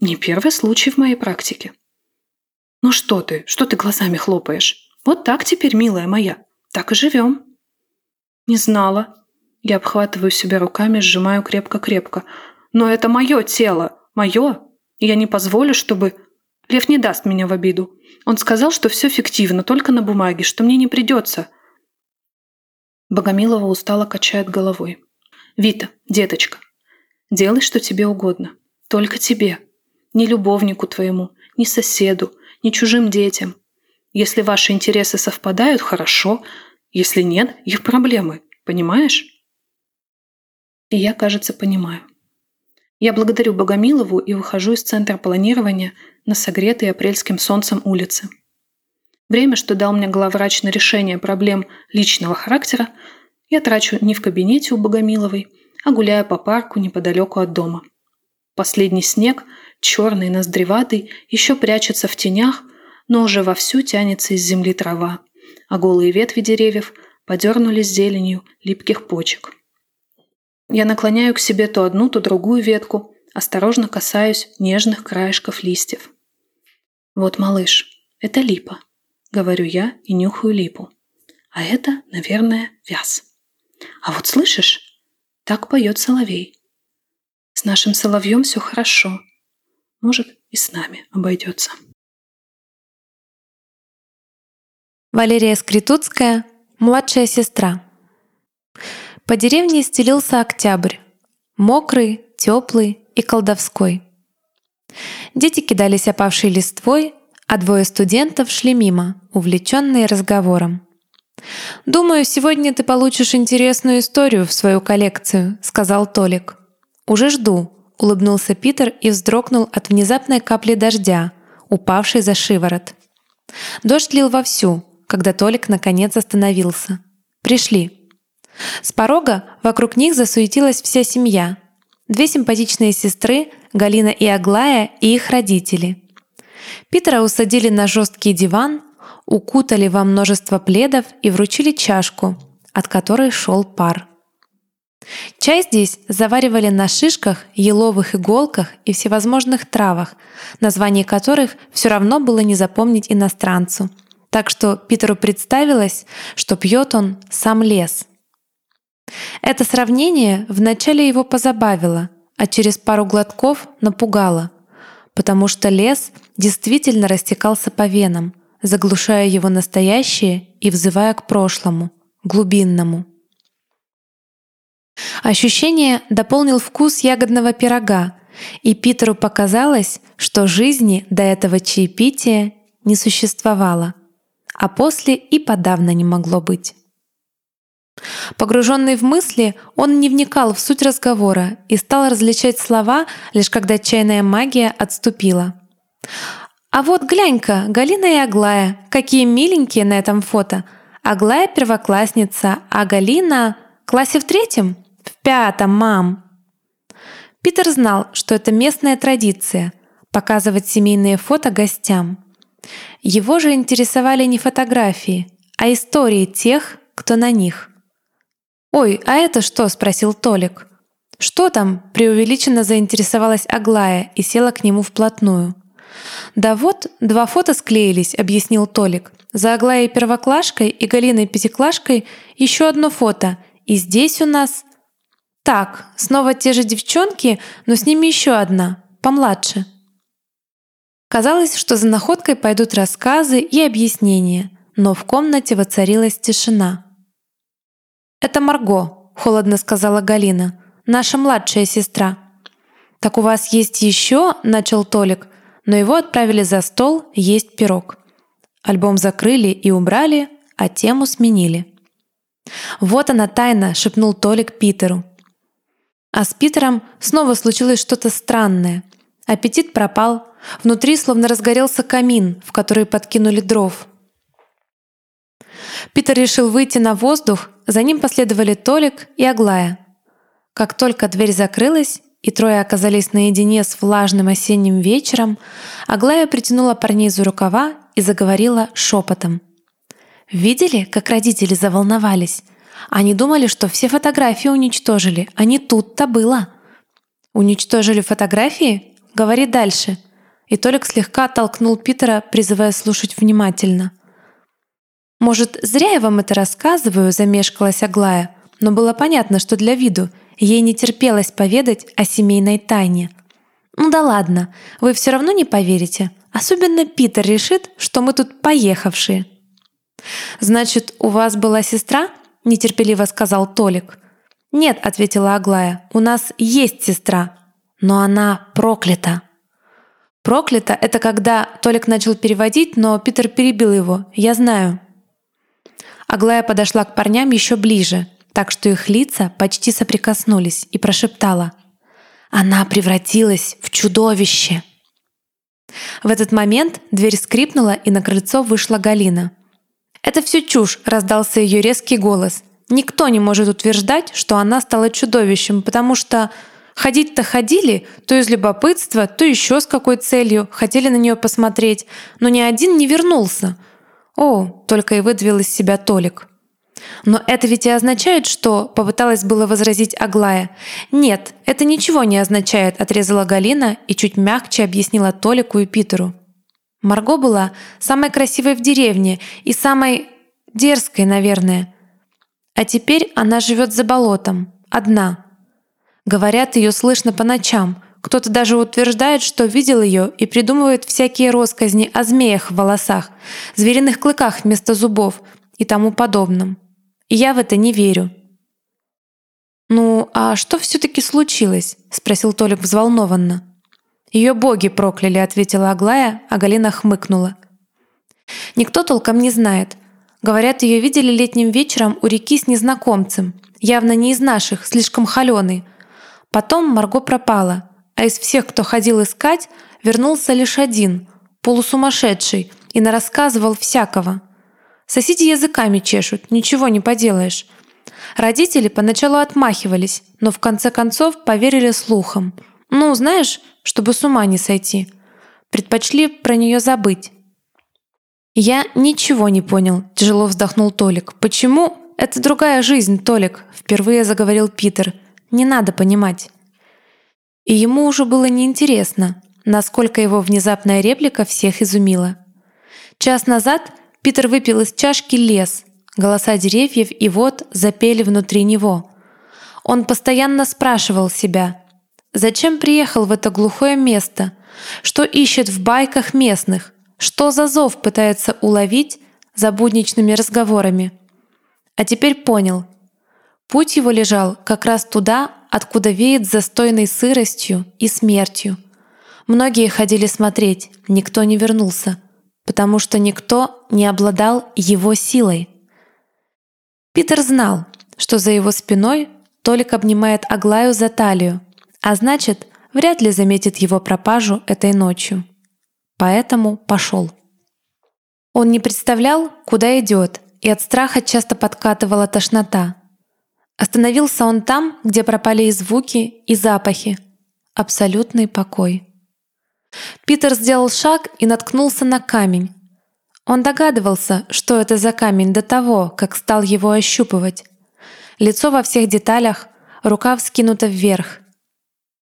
Не первый случай в моей практике. Ну что ты, что ты глазами хлопаешь? Вот так теперь, милая моя. Так и живем. Не знала. Я обхватываю себя руками, сжимаю крепко-крепко. Но это мое тело. Мое. Я не позволю, чтобы... Лев не даст меня в обиду. Он сказал, что все фиктивно, только на бумаге, что мне не придется. Богомилова устало качает головой. «Вита, деточка, делай, что тебе угодно. Только тебе. Ни любовнику твоему, ни соседу, ни чужим детям. Если ваши интересы совпадают, хорошо. Если нет, их проблемы. Понимаешь? И я, кажется, понимаю. Я благодарю Богомилову и выхожу из центра планирования на согретой апрельским солнцем улице. Время, что дал мне главврач на решение проблем личного характера, я трачу не в кабинете у Богомиловой, а гуляя по парку неподалеку от дома. Последний снег, черный, ноздреватый, еще прячется в тенях, но уже вовсю тянется из земли трава, а голые ветви деревьев подернулись зеленью липких почек. Я наклоняю к себе то одну, то другую ветку, осторожно касаюсь нежных краешков листьев. «Вот, малыш, это липа», — говорю я и нюхаю липу. «А это, наверное, вяз. А вот слышишь, так поет соловей. С нашим соловьем все хорошо. Может, и с нами обойдется». Валерия Скритуцкая, младшая сестра. По деревне стелился октябрь. Мокрый, теплый и колдовской. Дети кидались опавшей листвой, а двое студентов шли мимо, увлеченные разговором. «Думаю, сегодня ты получишь интересную историю в свою коллекцию», — сказал Толик. «Уже жду», — улыбнулся Питер и вздрогнул от внезапной капли дождя, упавшей за шиворот. Дождь лил вовсю, когда Толик наконец остановился. «Пришли». С порога вокруг них засуетилась вся семья. Две симпатичные сестры, Галина и Аглая, и их родители. Питера усадили на жесткий диван, укутали во множество пледов и вручили чашку, от которой шел пар. Чай здесь заваривали на шишках, еловых иголках и всевозможных травах, название которых все равно было не запомнить иностранцу – так что Питеру представилось, что пьет он сам лес. Это сравнение вначале его позабавило, а через пару глотков напугало, потому что лес действительно растекался по венам, заглушая его настоящее и взывая к прошлому, глубинному. Ощущение дополнил вкус ягодного пирога, и Питеру показалось, что жизни до этого чаепития не существовало — а после и подавно не могло быть. Погруженный в мысли, он не вникал в суть разговора и стал различать слова, лишь когда чайная магия отступила. «А вот глянь-ка, Галина и Аглая, какие миленькие на этом фото. Аглая первоклассница, а Галина — классе в третьем? В пятом, мам!» Питер знал, что это местная традиция — показывать семейные фото гостям. Его же интересовали не фотографии, а истории тех, кто на них. «Ой, а это что?» — спросил Толик. «Что там?» – преувеличенно заинтересовалась Аглая и села к нему вплотную. «Да вот, два фото склеились», – объяснил Толик. «За Аглаей первоклашкой и Галиной пятиклашкой еще одно фото. И здесь у нас...» «Так, снова те же девчонки, но с ними еще одна, помладше». Казалось, что за находкой пойдут рассказы и объяснения, но в комнате воцарилась тишина. «Это Марго», — холодно сказала Галина, — «наша младшая сестра». «Так у вас есть еще?» — начал Толик, но его отправили за стол есть пирог. Альбом закрыли и убрали, а тему сменили. «Вот она тайна», — шепнул Толик Питеру. А с Питером снова случилось что-то странное. Аппетит пропал, внутри словно разгорелся камин, в который подкинули дров. Питер решил выйти на воздух, за ним последовали Толик и Аглая. Как только дверь закрылась, и трое оказались наедине с влажным осенним вечером, Аглая притянула парней за рукава и заговорила шепотом. «Видели, как родители заволновались? Они думали, что все фотографии уничтожили, а не тут-то было». «Уничтожили фотографии? Говори дальше». И Толик слегка оттолкнул Питера, призывая слушать внимательно. «Может, зря я вам это рассказываю?» — замешкалась Аглая. Но было понятно, что для виду — Ей не терпелось поведать о семейной тайне. «Ну да ладно, вы все равно не поверите. Особенно Питер решит, что мы тут поехавшие». «Значит, у вас была сестра?» — нетерпеливо сказал Толик. «Нет», — ответила Аглая, — «у нас есть сестра, но она проклята». «Проклята» — это когда Толик начал переводить, но Питер перебил его. «Я знаю». Аглая подошла к парням еще ближе — так что их лица почти соприкоснулись, и прошептала «Она превратилась в чудовище!» В этот момент дверь скрипнула, и на крыльцо вышла Галина. «Это все чушь!» — раздался ее резкий голос. «Никто не может утверждать, что она стала чудовищем, потому что ходить-то ходили, то из любопытства, то еще с какой целью, хотели на нее посмотреть, но ни один не вернулся». «О!» — только и выдавил из себя Толик. Но это ведь и означает, что попыталась было возразить Аглая. Нет, это ничего не означает, отрезала Галина и чуть мягче объяснила Толику и Питеру. Марго была самой красивой в деревне и самой дерзкой, наверное. А теперь она живет за болотом, одна. Говорят, ее слышно по ночам. Кто-то даже утверждает, что видел ее и придумывает всякие росказни о змеях в волосах, звериных клыках вместо зубов и тому подобном. И я в это не верю. «Ну, а что все-таки случилось?» — спросил Толик взволнованно. Ее боги прокляли», — ответила Аглая, а Галина хмыкнула. «Никто толком не знает. Говорят, ее видели летним вечером у реки с незнакомцем, явно не из наших, слишком холеный. Потом Марго пропала, а из всех, кто ходил искать, вернулся лишь один, полусумасшедший, и нарассказывал всякого. Соседи языками чешут, ничего не поделаешь. Родители поначалу отмахивались, но в конце концов поверили слухам. Ну, знаешь, чтобы с ума не сойти. Предпочли про нее забыть. Я ничего не понял, тяжело вздохнул Толик. Почему? Это другая жизнь, Толик, впервые заговорил Питер. Не надо понимать. И ему уже было неинтересно, насколько его внезапная реплика всех изумила. Час назад Питер выпил из чашки лес, голоса деревьев и вот запели внутри него. Он постоянно спрашивал себя, зачем приехал в это глухое место, что ищет в байках местных, что за зов пытается уловить за будничными разговорами. А теперь понял. Путь его лежал как раз туда, откуда веет застойной сыростью и смертью. Многие ходили смотреть, никто не вернулся потому что никто не обладал его силой. Питер знал, что за его спиной Толик обнимает Аглаю за талию, а значит, вряд ли заметит его пропажу этой ночью. Поэтому пошел. Он не представлял, куда идет, и от страха часто подкатывала тошнота. Остановился он там, где пропали и звуки, и запахи. Абсолютный покой. Питер сделал шаг и наткнулся на камень. Он догадывался, что это за камень до того, как стал его ощупывать. Лицо во всех деталях, рука вскинута вверх.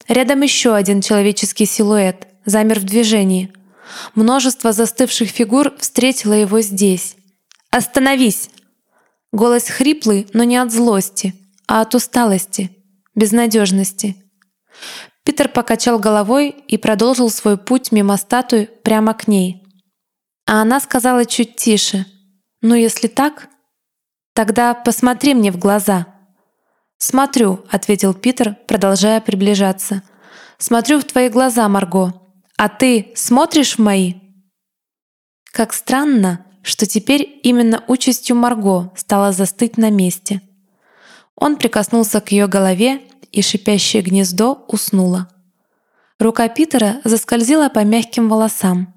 Рядом еще один человеческий силуэт, замер в движении. Множество застывших фигур встретило его здесь. «Остановись!» Голос хриплый, но не от злости, а от усталости, безнадежности. Питер покачал головой и продолжил свой путь мимо статуи прямо к ней. А она сказала чуть тише. «Ну, если так, тогда посмотри мне в глаза». «Смотрю», — ответил Питер, продолжая приближаться. «Смотрю в твои глаза, Марго. А ты смотришь в мои?» Как странно, что теперь именно участью Марго стало застыть на месте. Он прикоснулся к ее голове, и шипящее гнездо уснуло. Рука Питера заскользила по мягким волосам.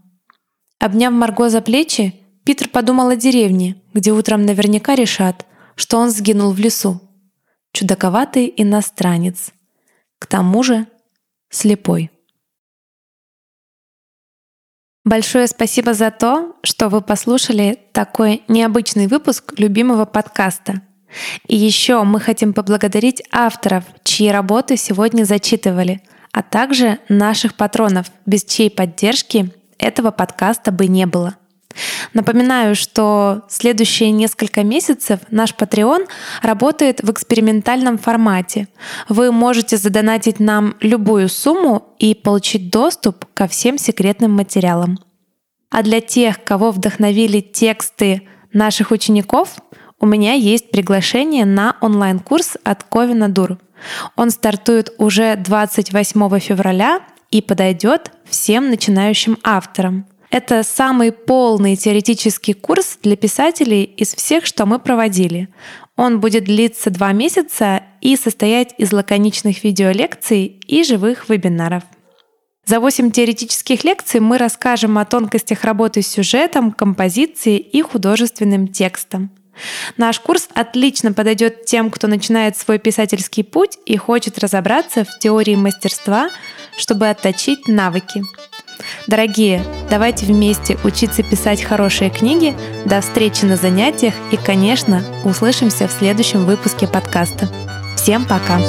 Обняв Марго за плечи, Питер подумал о деревне, где утром наверняка решат, что он сгинул в лесу. Чудаковатый иностранец. К тому же слепой. Большое спасибо за то, что вы послушали такой необычный выпуск любимого подкаста. И еще мы хотим поблагодарить авторов, чьи работы сегодня зачитывали, а также наших патронов, без чьей поддержки этого подкаста бы не было. Напоминаю, что следующие несколько месяцев наш Patreon работает в экспериментальном формате. Вы можете задонатить нам любую сумму и получить доступ ко всем секретным материалам. А для тех, кого вдохновили тексты наших учеников, у меня есть приглашение на онлайн-курс от Ковина Дур. Он стартует уже 28 февраля и подойдет всем начинающим авторам. Это самый полный теоретический курс для писателей из всех, что мы проводили. Он будет длиться два месяца и состоять из лаконичных видеолекций и живых вебинаров. За 8 теоретических лекций мы расскажем о тонкостях работы с сюжетом, композицией и художественным текстом. Наш курс отлично подойдет тем, кто начинает свой писательский путь и хочет разобраться в теории мастерства, чтобы отточить навыки. Дорогие, давайте вместе учиться писать хорошие книги. До встречи на занятиях и, конечно, услышимся в следующем выпуске подкаста. Всем пока!